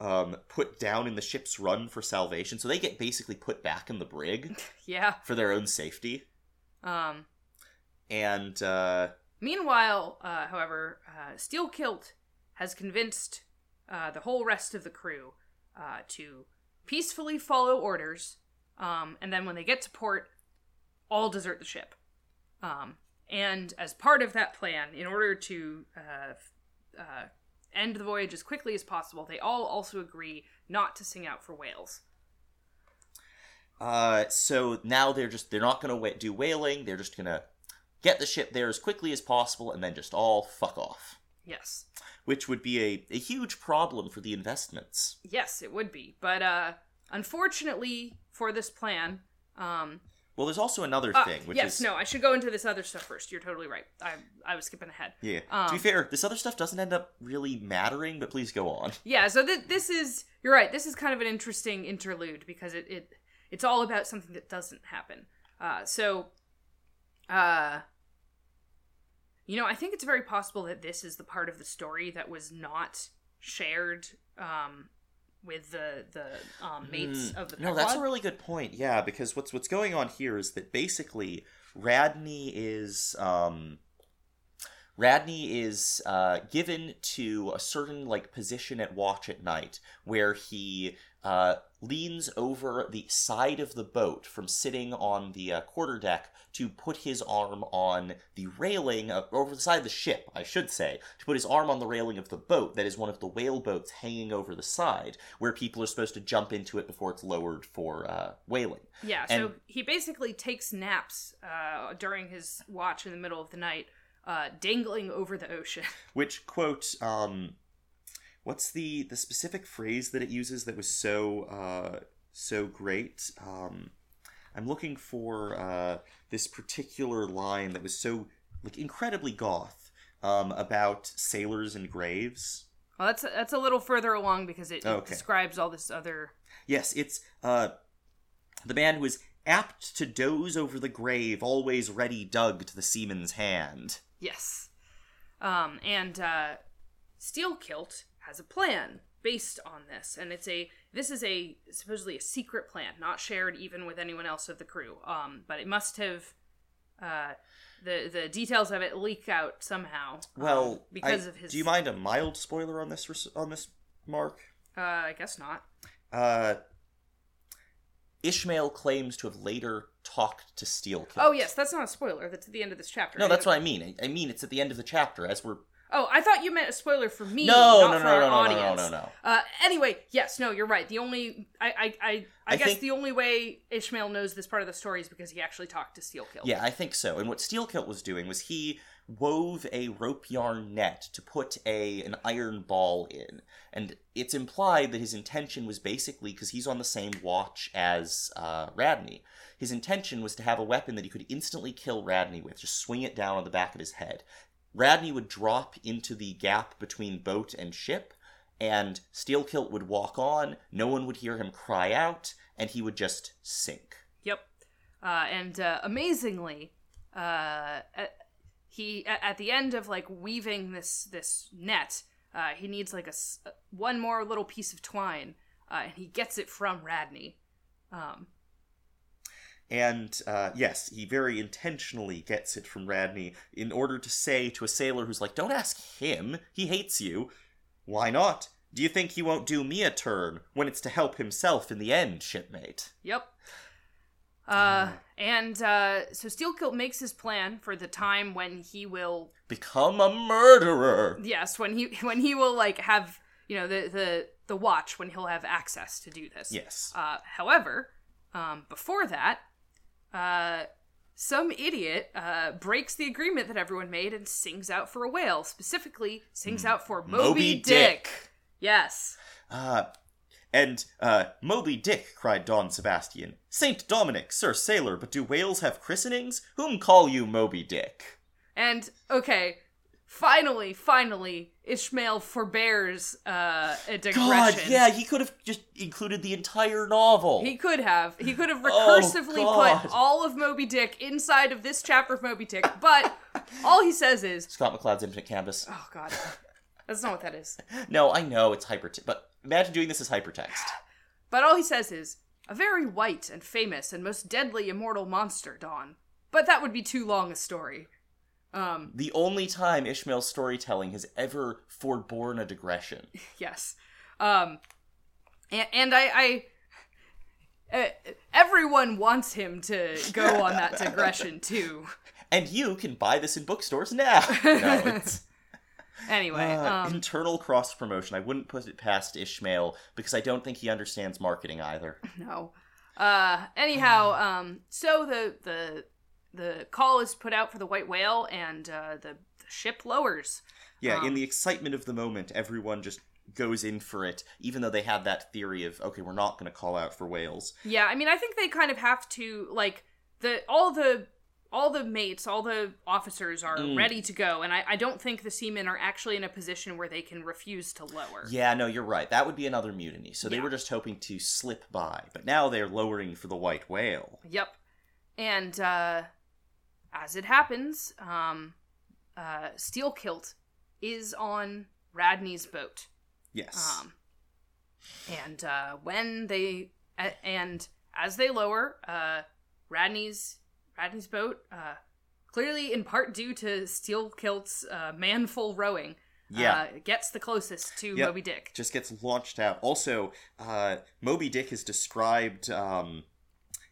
um, put down in the ship's run for salvation. So they get basically put back in the brig Yeah. for their own safety. Um. And uh, Meanwhile, uh, however, uh, Steelkilt has convinced uh, the whole rest of the crew uh, to peacefully follow orders, um, and then when they get to port, all desert the ship. Um, and as part of that plan, in order to uh, uh, end the voyage as quickly as possible, they all also agree not to sing out for whales. Uh, so now they're just they're not gonna wa- do whaling. They're just gonna get the ship there as quickly as possible and then just all fuck off, Yes. which would be a, a huge problem for the investments. Yes, it would be. But uh, unfortunately for this plan, um, Well, there's also another Uh, thing, which yes, is no, I should go into this other stuff first. You're totally right. I I was skipping ahead. yeah. to Um, be fair, this other stuff doesn't end up really mattering, but please go on. Yeah, so th- this is you're right. This is kind of an interesting interlude because it, it it's all about something that doesn't happen. Uh, so, uh, you know, I think it's very possible that this is the part of the story that was not shared um, with the the um, mates Hmm. of the No, that's a really good point. Yeah, because what's what's going on here is that basically Radney is um Radney is uh, given to a certain like position at watch at night where he uh, leans over the side of the boat from sitting on the uh, quarterdeck to put his arm on the railing of, over the side of the ship, I should say, to put his arm on the railing of the boat that is one of the whale boats hanging over the side, where people are supposed to jump into it before it's lowered for uh, whaling. Yeah, And- so he basically takes naps uh, during his watch in the middle of the night, uh, dangling over the ocean. Which quote? Um, what's the the specific phrase that it uses that was so uh, so great? Um, I'm looking for uh, this particular line that was so like incredibly goth um, about sailors and graves. Well, that's that's a little further along because it, it Okay. describes all this other. Yes, it's uh, the man who is apt to doze over the grave, always ready dug to the seaman's hand. Yes, um, and uh, Steelkilt has a plan based on this, and it's a this is a supposedly a secret plan, not shared even with anyone else of the crew. Um, but it must have. Uh, the the details of it leak out somehow. um, Well, because I- of his. Do you mind a mild spoiler on this res- on this, Mark? Uh, I guess not. Uh, Ishmael claims to have later talked to Steelkilt. Oh yes, that's not a spoiler. That's at the end of this chapter. No, that's what I mean. I, I mean it's at the end of the chapter as we're. Oh, I thought you meant a spoiler for me. No, not no, for no, our no, no, no, no, no, no. Uh, anyway, yes, no, you're right. The only I I I, I, I guess think- the only way Ishmael knows this part of the story is because he actually talked to Steelkilt. Yeah, I think so. And what Steelkilt was doing was he wove a rope yarn net to put a an iron ball in, and it's implied that his intention was basically because he's on the same watch as uh, Radney. His intention was to have a weapon that he could instantly kill Radney with, just swing it down on the back of his head. Radney would drop into the gap between boat and ship, and Steelkilt would walk on. No one would hear him cry out, and he would just sink. Yep. Uh, and uh, amazingly, uh, he at, the end of like weaving this this net, uh, he needs like a s- one more little piece of twine, uh, and he gets it from Radney. Um, And uh, yes, he very intentionally gets it from Radney in order to say to a sailor who's like, Don't ask him, he hates you. Why not? Do you think he won't do me a turn when it's to help himself in the end, shipmate? Yep. Uh, and uh, so Steelkilt makes his plan for the time when he will, Become a murderer! yes, when he when he will like have you know the the the watch when he'll have access to do this. Yes. Uh, however, um, before that, uh, some idiot uh, breaks the agreement that everyone made and sings out for a whale. Specifically, sings out for Moby, Hmm. Moby Dick. Dick. Yes. Ah, and, uh, Moby Dick, cried Don Sebastian. Saint Dominic, sir sailor, but do whales have christenings? Whom call you Moby Dick? And okay, finally, finally, Ishmael forbears uh, a digression. God, yeah, he could have just included the entire novel. He could have. He could have Oh, recursively God. put all of Moby Dick inside of this chapter of Moby Dick, but all he says is, Scott McCloud's Infinite Canvas. "Oh God, that's not what that is." No, I know it's hypertext, but imagine doing this as hypertext. But all he says is, "A very white and famous and most deadly immortal monster, Don." But that would be too long a story. Um, The only time Ishmael's storytelling has ever forborne a digression. yes. Um, and, and I, I uh, everyone wants him to go on that digression too. And you can buy this in bookstores now. No, Anyway, uh, um, internal cross promotion. I wouldn't put it past Ishmael because I don't think he understands marketing either. no. Uh, anyhow, um, so the the the call is put out for the white whale, and uh, the, the ship lowers. Yeah, Um, in the excitement of the moment, everyone just goes in for it, even though they had that theory of okay, we're not going to call out for whales. Yeah, I mean, I think they kind of have to like the all the all the mates, all the officers are Mm. ready to go, and I, I don't think the seamen are actually in a position where they can refuse to lower. Yeah, no, you're right. That would be another mutiny. So they were just hoping to slip by, but now they're lowering for the white whale. Yep. And uh, as it happens, um, uh, Steelkilt is on Radney's boat. Yes. Um, and uh, when they a- and as they lower, uh, Radney's Radney's boat, uh, clearly in part due to Steelkilt's uh, manful rowing, Yeah. uh, gets the closest to Yep. Moby Dick. just gets launched out. Also, uh, Moby Dick is described um,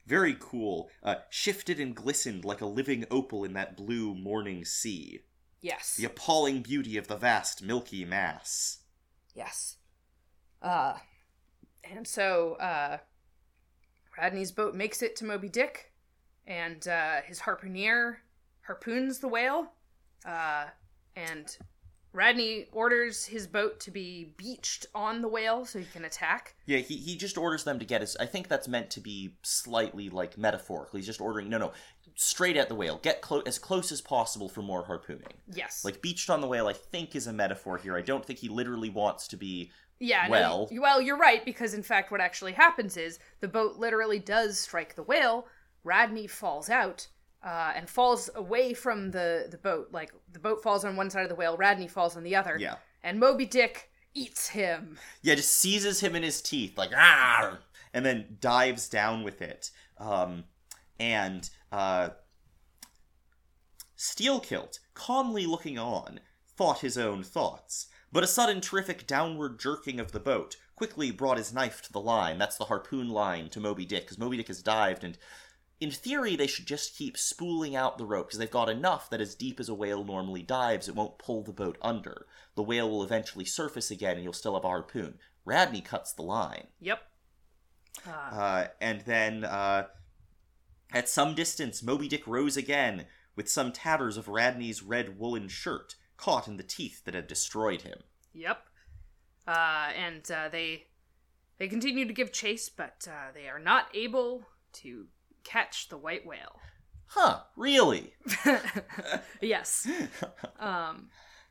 very cool, uh, shifted and glistened like a living opal in that blue morning sea. Yes. The appalling beauty of the vast milky mass. Yes. Uh, and so uh, Radney's boat makes it to Moby Dick, and uh, his harpooner harpoons the whale. Uh, and Radney orders his boat to be beached on the whale so he can attack. Yeah, he, he just orders them to get his. I think that's meant to be slightly like metaphorical. He's just ordering no no straight at the whale. Get clo- as close as possible for more harpooning. Yes. Like beached on the whale, I think is a metaphor here. I don't think he literally wants to be. yeah. no, well- y- well, you're right because in fact, what actually happens is the boat literally does strike the whale. Radney falls out. Uh, and falls away from the, the boat. Like the boat falls on one side of the whale, Radney falls on the other. Yeah. And Moby Dick eats him. Yeah, just seizes him in his teeth, like ah, and then dives down with it. Um, and uh, Steelkilt, calmly looking on, thought his own thoughts. But a sudden terrific downward jerking of the boat quickly brought his knife to the line. That's the harpoon line to Moby Dick, because Moby Dick has dived, and in theory, they should just keep spooling out the rope, because they've got enough that as deep as a whale normally dives, it won't pull the boat under. The whale will eventually surface again, and you'll still have a harpoon. Radney cuts the line. Yep. Uh, Uh, and then, uh, at some distance, Moby Dick rose again, with some tatters of Radney's red woolen shirt caught in the teeth that had destroyed him. yep. Uh, and uh, they they continue to give chase, but uh, they are not able to catch the white whale. huh, really? yes. Um,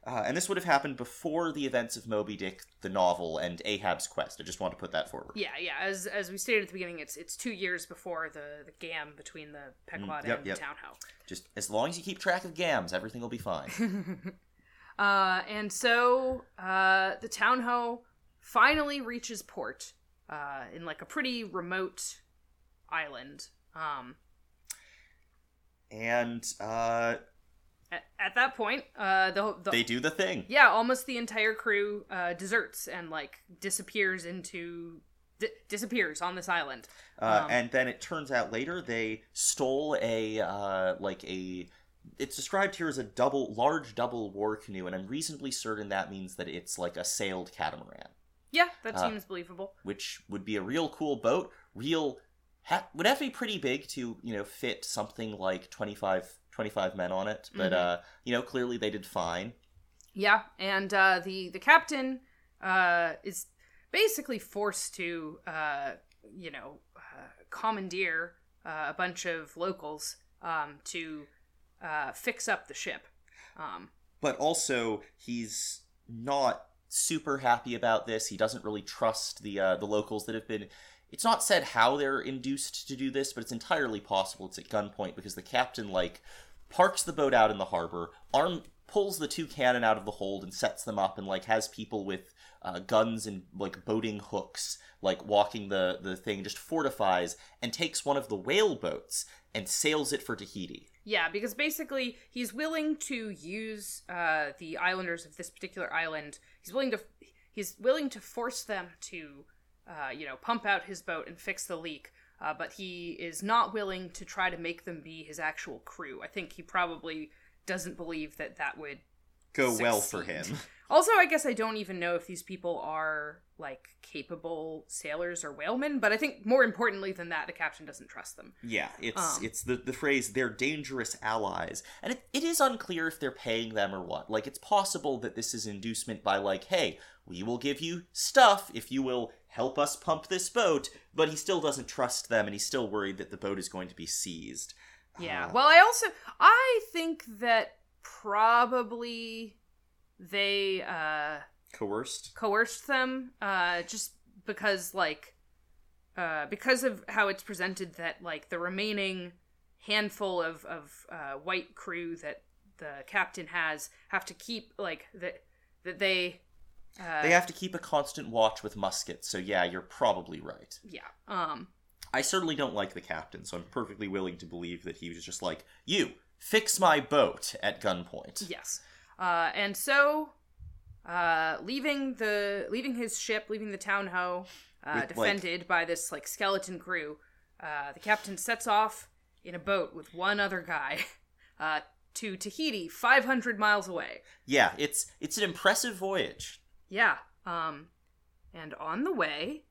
Uh, and this would have happened before the events of Moby Dick, the novel, and Ahab's quest. I just want to put that forward. yeah, yeah. As as we stated at the beginning, it's it's two years before the the gam between the Pequod Mm, yep, and yep. the Town Ho. Just as long as you keep track of gams, everything will be fine. Uh, and so uh, the Town Ho finally reaches port uh, in like a pretty remote island. Um, and uh, at, at that point, uh, the, the they do the thing. yeah, almost the entire crew uh, deserts and like disappears into di- disappears on this island. Uh, Um, and then it turns out later they stole a uh, like a. It's described here as a double, large double war canoe, and I'm reasonably certain that means that it's like a sailed catamaran, Yeah, that Uh, seems believable. which would be a real cool boat. Real ha- would have to be pretty big to you know fit something like 25, 25 men on it. But Mhm. uh, you know, clearly they did fine. Yeah, and uh, the the captain uh, is basically forced to, uh, you know, uh, commandeer uh, a bunch of locals um, to uh, fix up the ship. Um, but also he's not super happy about this. He doesn't really trust the uh, the locals that have been. It's not said how they're induced to do this, but it's entirely possible it's at gunpoint because the captain like parks the boat out in the harbor, arm pulls the two cannon out of the hold and sets them up, and like has people with uh, guns and like boating hooks like walking the the thing, just fortifies and takes one of the whale boats and sails it for Tahiti. Yeah, because basically he's willing to use uh, the islanders of this particular island. He's willing to he's willing to force them to, uh, you know, pump out his boat and fix the leak. Uh, but he is not willing to try to make them be his actual crew. I think he probably doesn't believe that that would Go well for him. Also, I guess I don't even know if these people are like capable sailors or whalemen, but I think more importantly than that, the captain doesn't trust them. Yeah, it's Um. it's the the phrase they're dangerous allies. And it, it is unclear if they're paying them or what. Like it's possible that this is inducement by like, hey, we will give you stuff if you will help us pump this boat, but he still doesn't trust them and he's still worried that the boat is going to be seized. Yeah. Uh, Well, I also I think that probably they uh coerced. coerced them uh just because like uh because of how it's presented that like the remaining handful of of uh white crew that the captain has have to keep like that that they uh They have to keep a constant watch with muskets, so yeah, you're probably right. yeah um I certainly don't like the captain, so I'm perfectly willing to believe that he was just like, you, fix my boat at gunpoint. Yes. Uh, and so, uh, leaving the leaving his ship, leaving the town ho, uh, With, like- defended by this like skeleton crew, uh, the captain sets off in a boat with one other guy uh, to Tahiti, five hundred miles away. Yeah, it's it's an impressive voyage. Yeah. Um, and on the way,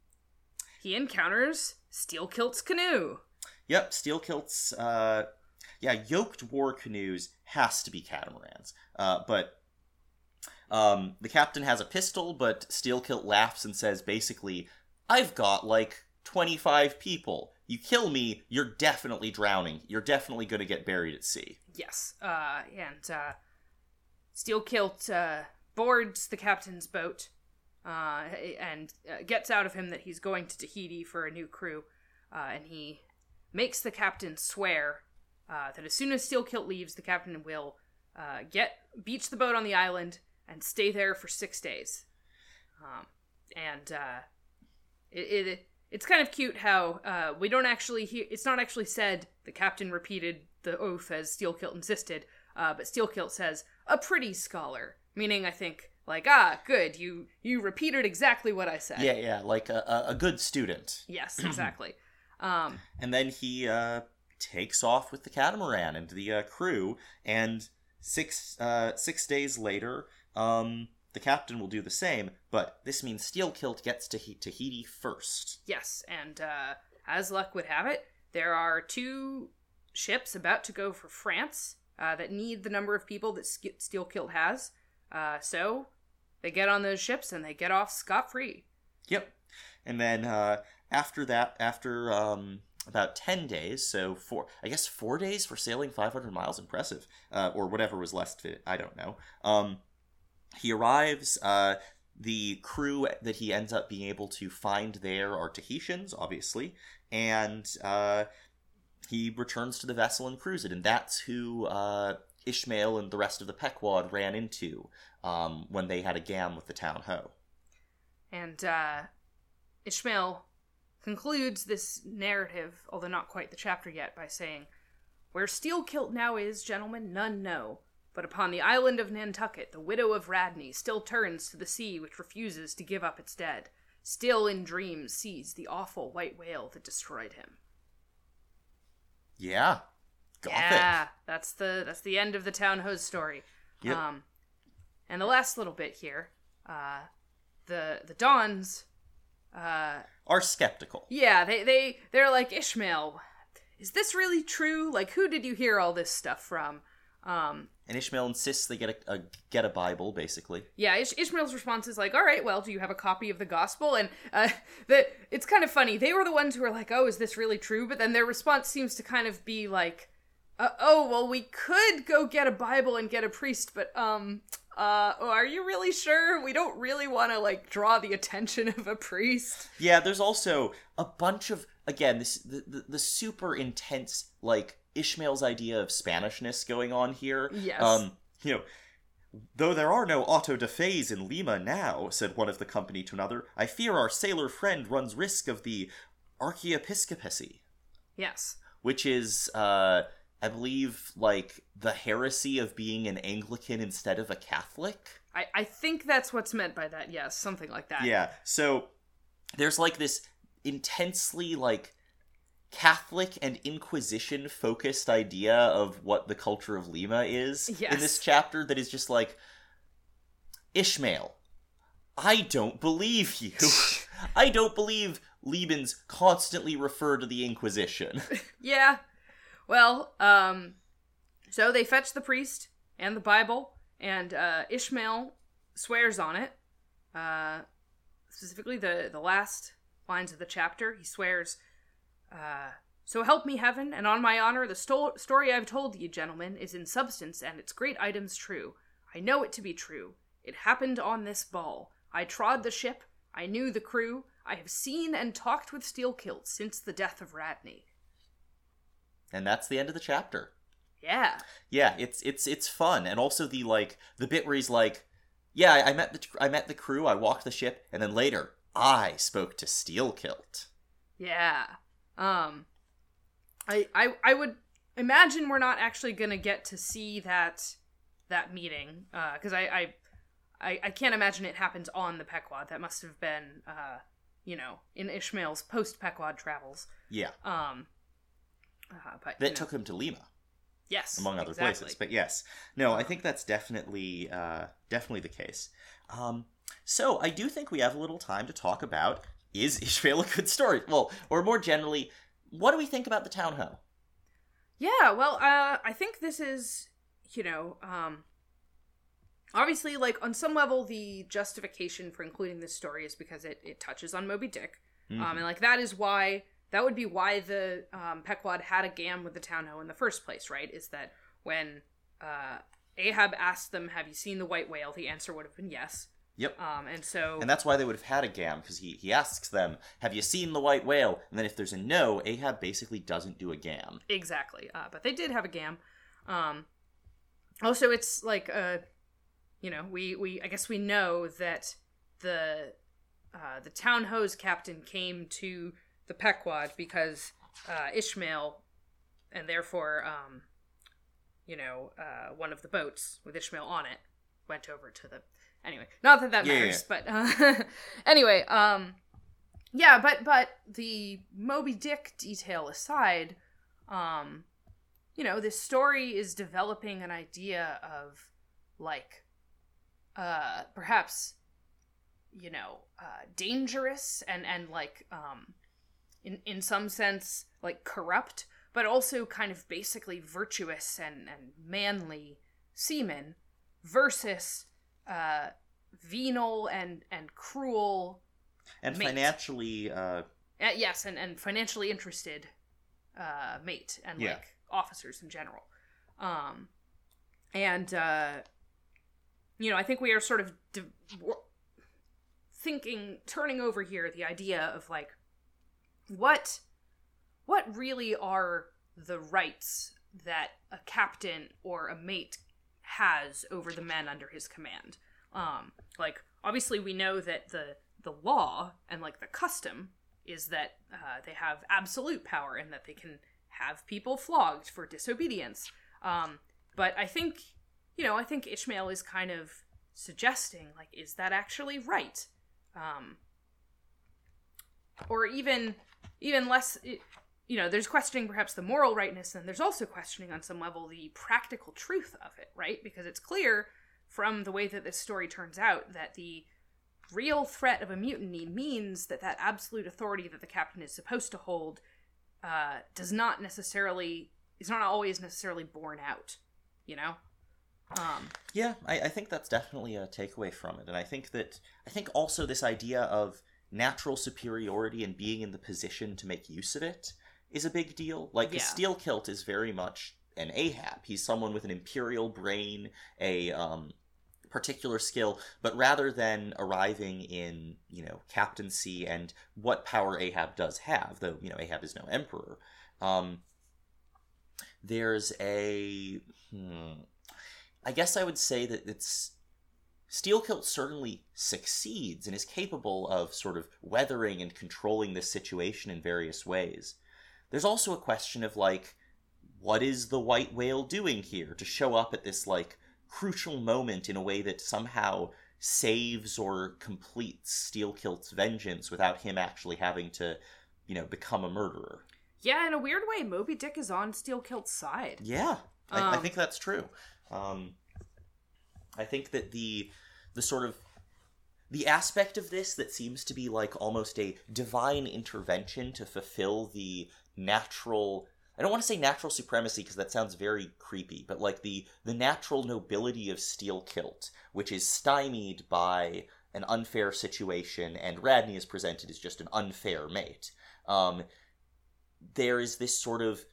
he encounters Steelkilt's canoe. Yep, Steelkilt's. Uh, yeah, yoked war canoes has to be catamarans. Uh, but um, the captain has a pistol, but Steelkilt laughs and says basically, "I've got like twenty-five people. You kill me, you're definitely drowning. You're definitely going to get buried at sea." Yes. Uh, and uh, Steelkilt uh, boards the captain's boat uh, and uh, gets out of him that he's going to Tahiti for a new crew. Uh, and he makes the captain swear uh, that as soon as Steelkilt leaves, the captain will uh, get beach the boat on the island and stay there for six days. Um, and uh, it, it it's kind of cute how uh, we don't actually hear. It's not actually said the captain repeated the oath as Steelkilt insisted, uh, but Steelkilt says a pretty scholar, meaning I think like ah good you you repeated exactly what I said. Yeah, yeah, like a, a- a good student. Yes, exactly. um, And then he uh, takes off with the catamaran and the uh, crew, and six uh, six days later, um, the captain will do the same. But this means Steelkilt gets to Tahiti first. yes, and uh, as luck would have it, there are two ships about to go for France uh, that need the number of people that Sk- Steelkilt has. Uh, so they get on those ships and they get off scot free. Yep. And then uh, after that, after um, about 10 days, so four, I guess four days for sailing 500 miles, impressive, uh, or whatever was left it, I don't know. Um, he arrives, uh, the crew that he ends up being able to find there are Tahitians, obviously, and uh, he returns to the vessel and crews it, and that's who uh, Ishmael and the rest of the Pequod ran into um, when they had a gam with the town ho. And uh, Ishmael concludes this narrative, although not quite the chapter yet, by saying, Where Steelkilt now is, gentlemen, none know. But upon the island of Nantucket, the widow of Radney still turns to the sea which refuses to give up its dead, still in dreams sees the awful white whale that destroyed him. Yeah. Gothic. Yeah, that's the that's the end of the town ho's story. Yep. Um, and the last little bit here, uh, the the Dons, uh, Are skeptical. yeah, they they they're like Ishmael. Is this really true? Like, who did you hear all this stuff from? Um, And Ishmael insists they get a, a get a Bible, basically. yeah, Ish- Ishmael's response is like, "All right, well, do you have a copy of the gospel?" And uh, the it's kind of funny. They were the ones who were like, "Oh, is this really true?" But then their response seems to kind of be like, uh, "Oh, well, we could go get a Bible and get a priest, but um, uh, oh, are you really sure? We don't really want to like draw the attention of a priest." Yeah, there's also a bunch of again this the, the, the super intense like Ishmael's idea of Spanishness going on here. Yes. Um, you know, though there are no auto de fe's in Lima now, said one of the company to another, I fear our sailor friend runs risk of the archiepiscopacy, Yes. which is uh I believe like the heresy of being an Anglican instead of a Catholic. I, I think that's what's meant by that. Yes, something like that. Yeah. So there's like this intensely like Catholic and Inquisition focused idea of what the culture of Lima is in this chapter that is just like Ishmael. I don't believe you. I don't believe Liebens constantly refer to the Inquisition. Yeah. Well, um, so they fetch the priest and the Bible, and uh, Ishmael swears on it. Uh, specifically, the the last lines of the chapter, he swears, uh, "So help me heaven, and on my honor, the sto- story I've told you, gentlemen, is in substance and its great items true. I know it to be true. It happened on this ball. I trod the ship. I knew the crew. I have seen and talked with Steelkilt since the death of Radney." And that's the end of the chapter. Yeah. Yeah, it's it's it's fun, and also the like the bit where he's like, "Yeah, I, I met the I met the crew, I walked the ship, and then later I spoke to Steelkilt." Yeah. Um I I I would imagine we're not actually going to get to see that that meeting uh cuz I, I I I can't imagine it happens on the Pequod. That must have been uh you know, in Ishmael's post Pequod travels. Yeah, Um uh, but that know, took him to Lima, yes, among other exactly. places. But yes, no, I think that's definitely uh, definitely the case. Um, so I do think we have a little time to talk about is Ishmael a good story? Well, or more generally, what do we think about the town ho? Yeah, well, uh, I think this is, you know, um, obviously, like on some level, the justification for including this story is because it, it touches on Moby Dick, Mm-hmm. um, and like that is why that would be why the um, Pequod had a gam with the town ho in the first place, right? Is that when uh, Ahab asked them, "Have you seen the white whale?" The answer would have been yes. Yep. Um, and so And that's why they would have had a gam, because he, he asks them, Have you seen the white whale? And then if there's a no, Ahab basically doesn't do a gam. Exactly. Uh, but they did have a gam. Um, also, it's like uh, you know, we we I guess we know that the uh, the town ho's captain came to the Pequod because uh, Ishmael, and therefore, um, you know, uh, one of the boats with Ishmael on it went over to the. Anyway, not that that Yeah, yeah, matters, but uh, anyway, um, yeah, but but the Moby Dick detail aside, um, you know, this story is developing an idea of like, uh, perhaps, you know, uh, dangerous and and like, um, in in some sense, like corrupt, but also kind of basically virtuous and and manly seamen versus uh, venal and and cruel And Mate. financially, uh, uh, yes, and, and financially interested uh, mate and Yeah. like officers in general. Um, and uh, you know, I think we are sort of de- thinking, turning over here the idea of like what what really are the rights that a captain or a mate has over the men under his command. Um, like obviously we know that the the law and like the custom is that uh, they have absolute power and that they can have people flogged for disobedience. Um, but I think you know I think Ishmael is kind of suggesting like is that actually right? Um, or even even less you know there's questioning perhaps the moral rightness and there's also questioning on some level the practical truth of it right? Because it's clear from the way that this story turns out that the real threat of a mutiny means that that absolute authority that the captain is supposed to hold uh, does not necessarily is not always necessarily borne out you know? Um, Yeah, I, I think that's definitely a takeaway from it, and I think that I think also this idea of natural superiority and being in the position to make use of it is a big deal. Like Yeah. the Steelkilt is very much an Ahab. He's someone with an imperial brain, a um, particular skill, but rather than arriving in you know captaincy and what power Ahab does have, though you know Ahab is no emperor. Um, there's a hmm, I guess I would say that it's Steelkilt certainly succeeds and is capable of sort of weathering and controlling this situation in various ways. There's also a question of like, what is the white whale doing here to show up at this like crucial moment in a way that somehow saves or completes Steelkilt's vengeance without him actually having to, you know, become a murderer. yeah in a weird way moby dick is on Steelkilt's side Yeah, I, I Um, think that's true. Um, I think that the the sort of the aspect of this that seems to be like almost a divine intervention to fulfill the natural I don't want to say natural supremacy because that sounds very creepy, but like the the natural nobility of Steelkilt, which is stymied by an unfair situation, and Radney is presented as just an unfair mate. Um, there is this sort of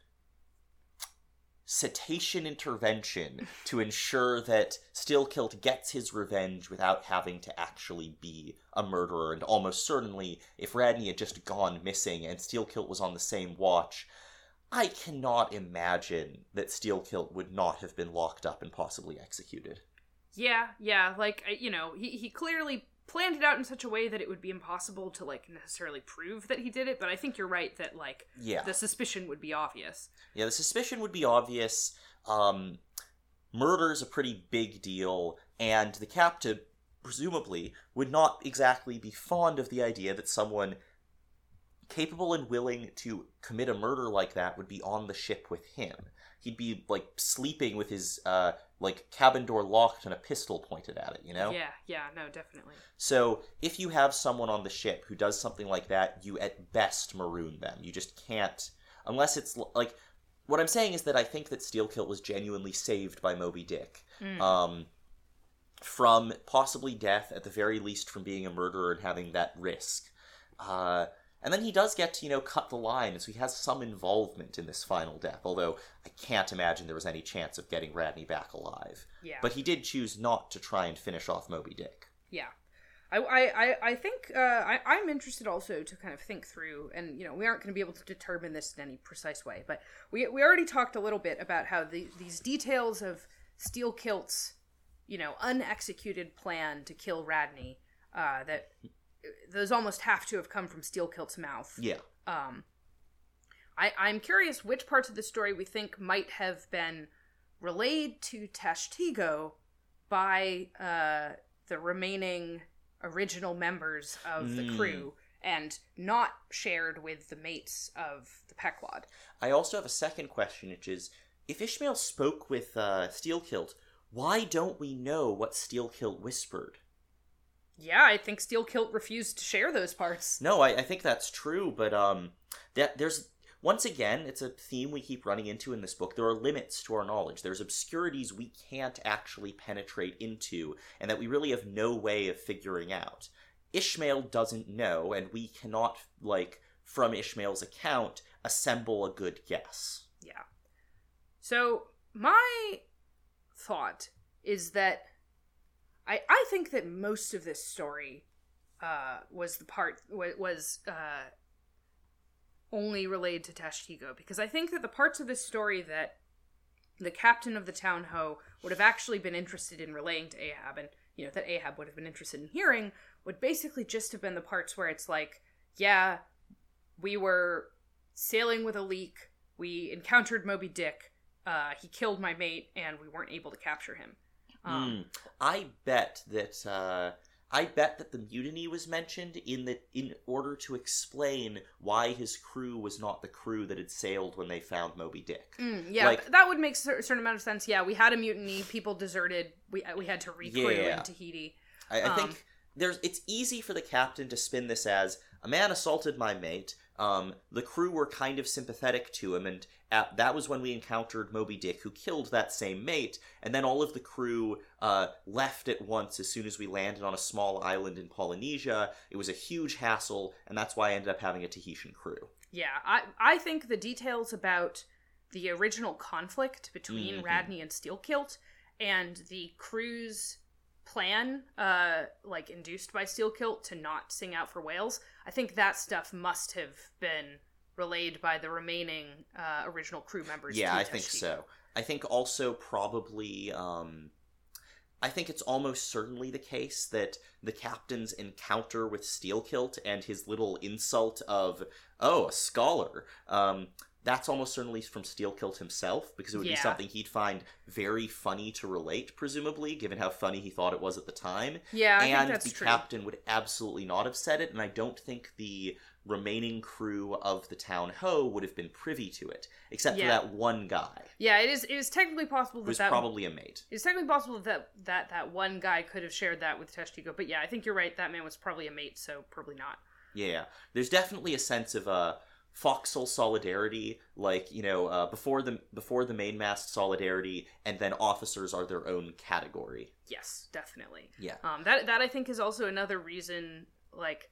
cetacean intervention to ensure that Steelkilt gets his revenge without having to actually be a murderer. And almost certainly, if Radney had just gone missing and Steelkilt was on the same watch, I cannot imagine that Steelkilt would not have been locked up and possibly executed. Yeah, yeah, like you know, he he clearly planned it out in such a way that it would be impossible to like necessarily prove that he did it, but I think you're right that like Yeah. the suspicion would be obvious. Yeah, the suspicion would be obvious. Um, murder is a pretty big deal, and the captain, presumably, would not exactly be fond of the idea that someone capable and willing to commit a murder like that would be on the ship with him. He'd be like sleeping with his uh, like cabin door locked and a pistol pointed at it, you know? Yeah, yeah, no, definitely. So if you have someone on the ship who does something like that, you at best maroon them. You just can't, unless it's like. What I'm saying is that I think that Steelkilt was genuinely saved by Moby Dick, Mm. um, from possibly death, at the very least from being a murderer and having that risk. Uh, and then he does get to, you know, cut the line, and so he has some involvement in this final death. Although I can't imagine there was any chance of getting Radney back alive. Yeah. But he did choose not to try and finish off Moby Dick. Yeah. I, I, I- I think uh, I, I'm interested also to kind of think through, and you know, we aren't going to be able to determine this in any precise way, but we, we already talked a little bit about how the, these details of Steelkilt's, you know, unexecuted plan to kill Radney, uh, that those almost have to have come from Steelkilt's mouth. Yeah. Um, I, I'm curious which parts of the story we think might have been relayed to Tashtego by uh, the remaining original members of the Mm. crew and not shared with the mates of the Pequod. I also have a second question, which is if Ishmael spoke with uh, Steelkilt, why don't we know what Steelkilt whispered? Yeah, I think Steelkilt refused to share those parts. No, I, I think that's true, but um, that there's once again, it's a theme we keep running into in this book. There are limits to our knowledge. There's obscurities we can't actually penetrate into, and that we really have no way of figuring out. Ishmael doesn't know, and we cannot like from Ishmael's account assemble a good guess. Yeah. So my thought is that I I think that most of this story uh, was the part was uh, only related to Tashtego because I think that the parts of this story that the captain of the town ho would have actually been interested in relaying to Ahab and you know that Ahab would have been interested in hearing would basically just have been the parts where it's like yeah we were sailing with a leak we encountered Moby Dick uh, he killed my mate and we weren't able to capture him um, Hmm. I bet that uh, I bet that the mutiny was mentioned in the in order to explain why his crew was not the crew that had sailed when they found Moby Dick. Mm, yeah, Like- that would make a certain amount of sense. Yeah, we had a mutiny. People deserted. We we had to recrew Yeah. in Tahiti. I, I Um, think there's it's easy for the captain to spin this as a man assaulted my mate. Um, the crew were kind of sympathetic to him, and at, that was when we encountered Moby Dick, who killed that same mate. And then all of the crew uh, left at once as soon as we landed on a small island in Polynesia. It was a huge hassle, and that's why I ended up having a Tahitian crew. Yeah, I I think the details about the original conflict between Mhm. Radney and Steelkilt and the crew's plan, uh, like induced by Steelkilt to not sing out for whales. I think that stuff must have been relayed by the remaining uh, original crew members. Yeah, I think so. I think also probably um I think it's almost certainly the case that the captain's encounter with Steelkilt and his little insult of "oh, a scholar," um, that's almost certainly from Steelkilt himself because it would be something he'd find very funny to relate, presumably, given how funny he thought it was at the time. Yeah, I and the true. captain would absolutely not have said it, and I don't think the remaining crew of the town ho would have been privy to it, except Yeah. for that one guy yeah, it is. It is technically possible that was that probably a mate. It's technically possible that that that one guy could have shared that with Tashtego, but yeah, I think you're right. That man was probably a mate, so probably not. Yeah, there's definitely a sense of uh, foxhole solidarity, like you know, uh, before the before the mainmast solidarity, and then officers are their own category. Yes, definitely. Yeah. Um, that that I think is also another reason, like,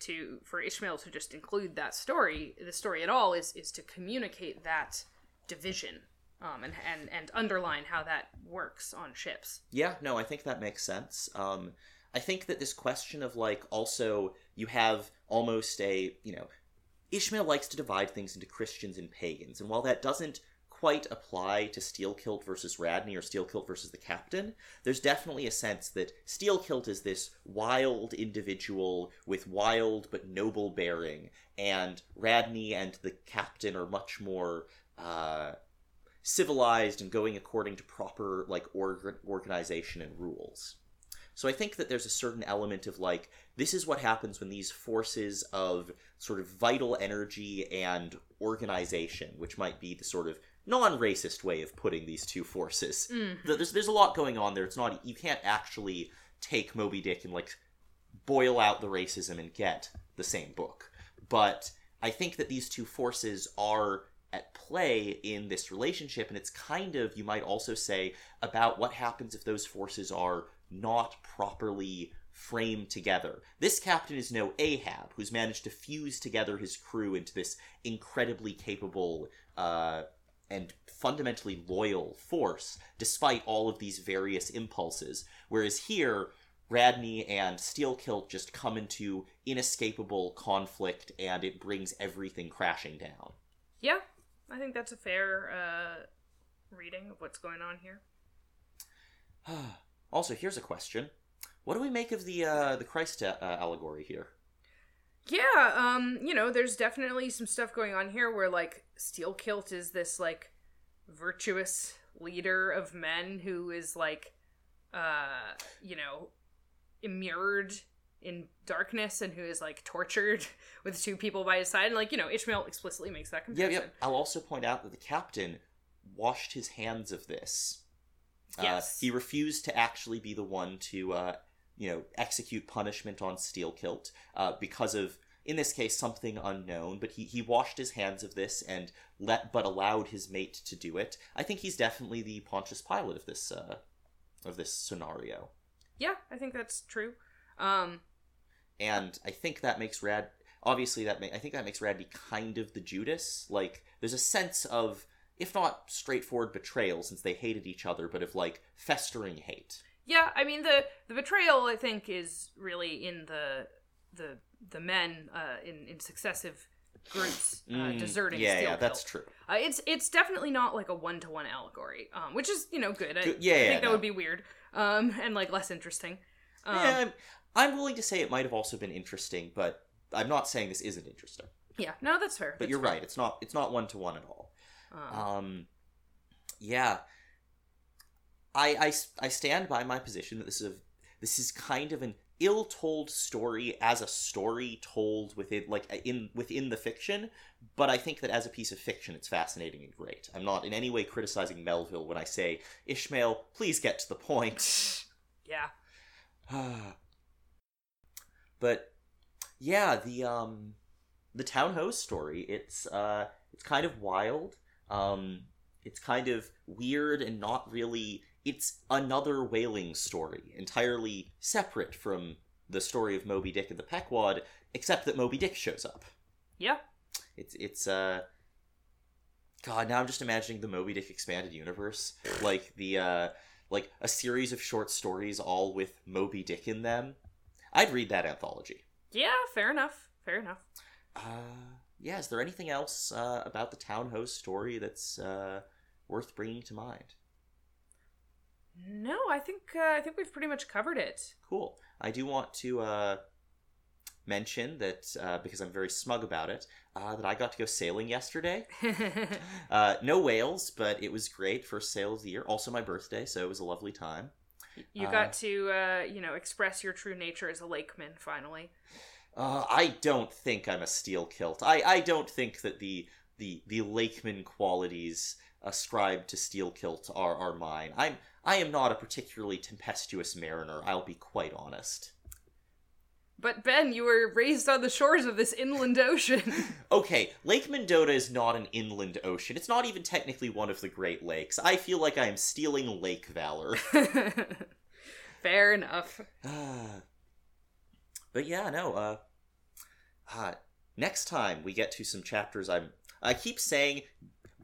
to for Ishmael to just include that story, the story at all, is is to communicate that division, um, and and and underline how that works on ships. Yeah, no, I think that makes sense. Um, I think that this question of like also you have almost a you know Ishmael likes to divide things into Christians and pagans, and while that doesn't quite apply to Steelkilt versus Radney or Steelkilt versus the Captain, there's definitely a sense that Steelkilt is this wild individual with wild but noble bearing, and Radney and the Captain are much more uh, civilized and going according to proper like org- organization and rules. So I think that there's a certain element of like this is what happens when these forces of sort of vital energy and organization, which might be the sort of non-racist way of putting these two forces. Mhm. There's there's a lot going on there. It's not you can't actually take Moby Dick and like boil out the racism and get the same book. But I think that these two forces are at play in this relationship, and it's kind of, you might also say, about what happens if those forces are not properly framed together. This captain is no Ahab, who's managed to fuse together his crew into this incredibly capable uh, and fundamentally loyal force, despite all of these various impulses. Whereas here, Radney and Steelkilt just come into inescapable conflict, and it brings everything crashing down. Yeah, I think that's a fair uh, reading of what's going on here. also, here's a question: What do we make of the uh, the Christ uh, allegory here? Yeah, um, you know, there's definitely some stuff going on here where like Steelkilt is this like virtuous leader of men who is like uh, you know, immured in darkness and who is like tortured with two people by his side and like, you know, Ishmael explicitly makes that Yeah, comparison. yeah. I'll also point out that the captain washed his hands of this. Yes. Uh, he refused to actually be the one to, uh, you know, execute punishment on Steelkilt uh, because of, in this case, something unknown. But he, he washed his hands of this and let, but allowed his mate to do it. I think he's definitely the Pontius Pilate of this, uh, of this scenario. Yeah, I think that's true. Um and I think that makes Rad. obviously that ma- I think that makes Radney kind of the Judas. Like there's a sense of if not straightforward betrayal since they hated each other, but of like festering hate. Yeah, I mean the the betrayal I think is really in the the the men uh, in in successive groups uh, Mm, deserting. yeah, yeah, that's true. Uh, it's it's definitely not like a one to one allegory, um, which is you know good. I, yeah, I yeah, think that no. would be weird, um, and like less interesting. Um, yeah, I'm, I'm willing to say it might have also been interesting, but I'm not saying this isn't interesting. yeah, no, that's fair. But that's you're fair. right; it's not it's not one to one at all. Um, Um, yeah, I, I I stand by my position that this is a this is kind of an ill-told story as a story told within like in within the fiction but i think that as a piece of fiction it's fascinating and great. I'm not in any way criticizing melville when i say ishmael please get to the point. Yeah, but yeah the um the town ho's story it's uh it's kind of wild. Um it's kind of weird and not really it's another whaling story entirely separate from the story of moby dick and the pequod except that moby dick shows up yeah. it's it's uh god now i'm just imagining the moby dick expanded universe like the uh like a series of short stories all with moby dick in them i'd read that anthology Yeah, fair enough. Fair enough. uh yeah is there anything else uh about the town ho's story that's uh worth bringing to mind No, I think uh, I think we've pretty much covered it. cool i do want to uh mention that uh, because i'm very smug about it uh, that i got to go sailing yesterday uh, no whales but it was great first sail of the year also my birthday so it was a lovely time you got to uh, you know express your true nature as a lakeman finally. Uh, I don't think I'm a Steelkilt. I, I don't think that the the the Lakeman qualities ascribed to Steelkilt are, are mine. I'm I am not a particularly tempestuous mariner. I'll be quite honest. But Ben, you were raised on the shores of this inland ocean. Okay, Lake Mendota is not an inland ocean. It's not even technically one of the Great Lakes. I feel like I am stealing lake valor. Fair enough. But yeah, no. Uh, uh, next time we get to some chapters, I'm. I keep saying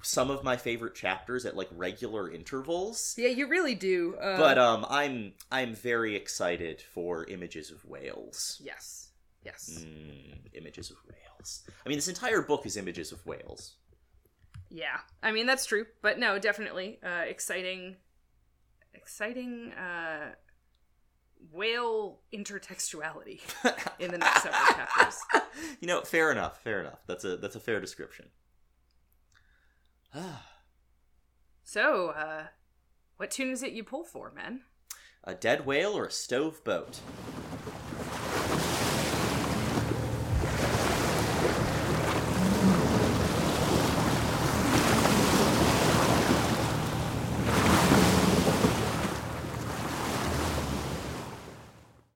some of my favorite chapters at like regular intervals, Yeah, you really do. Uh, but um, I'm I'm very excited for images of whales. yes, yes, Mm, images of whales. I mean, this entire book is images of whales. yeah. I mean that's true, but no, definitely uh, exciting, exciting uh, whale intertextuality in the next several chapters. you know, fair enough. Fair enough. That's a that's a fair description. So, uh, what tune is it you pull for, men? A dead whale or a stove boat?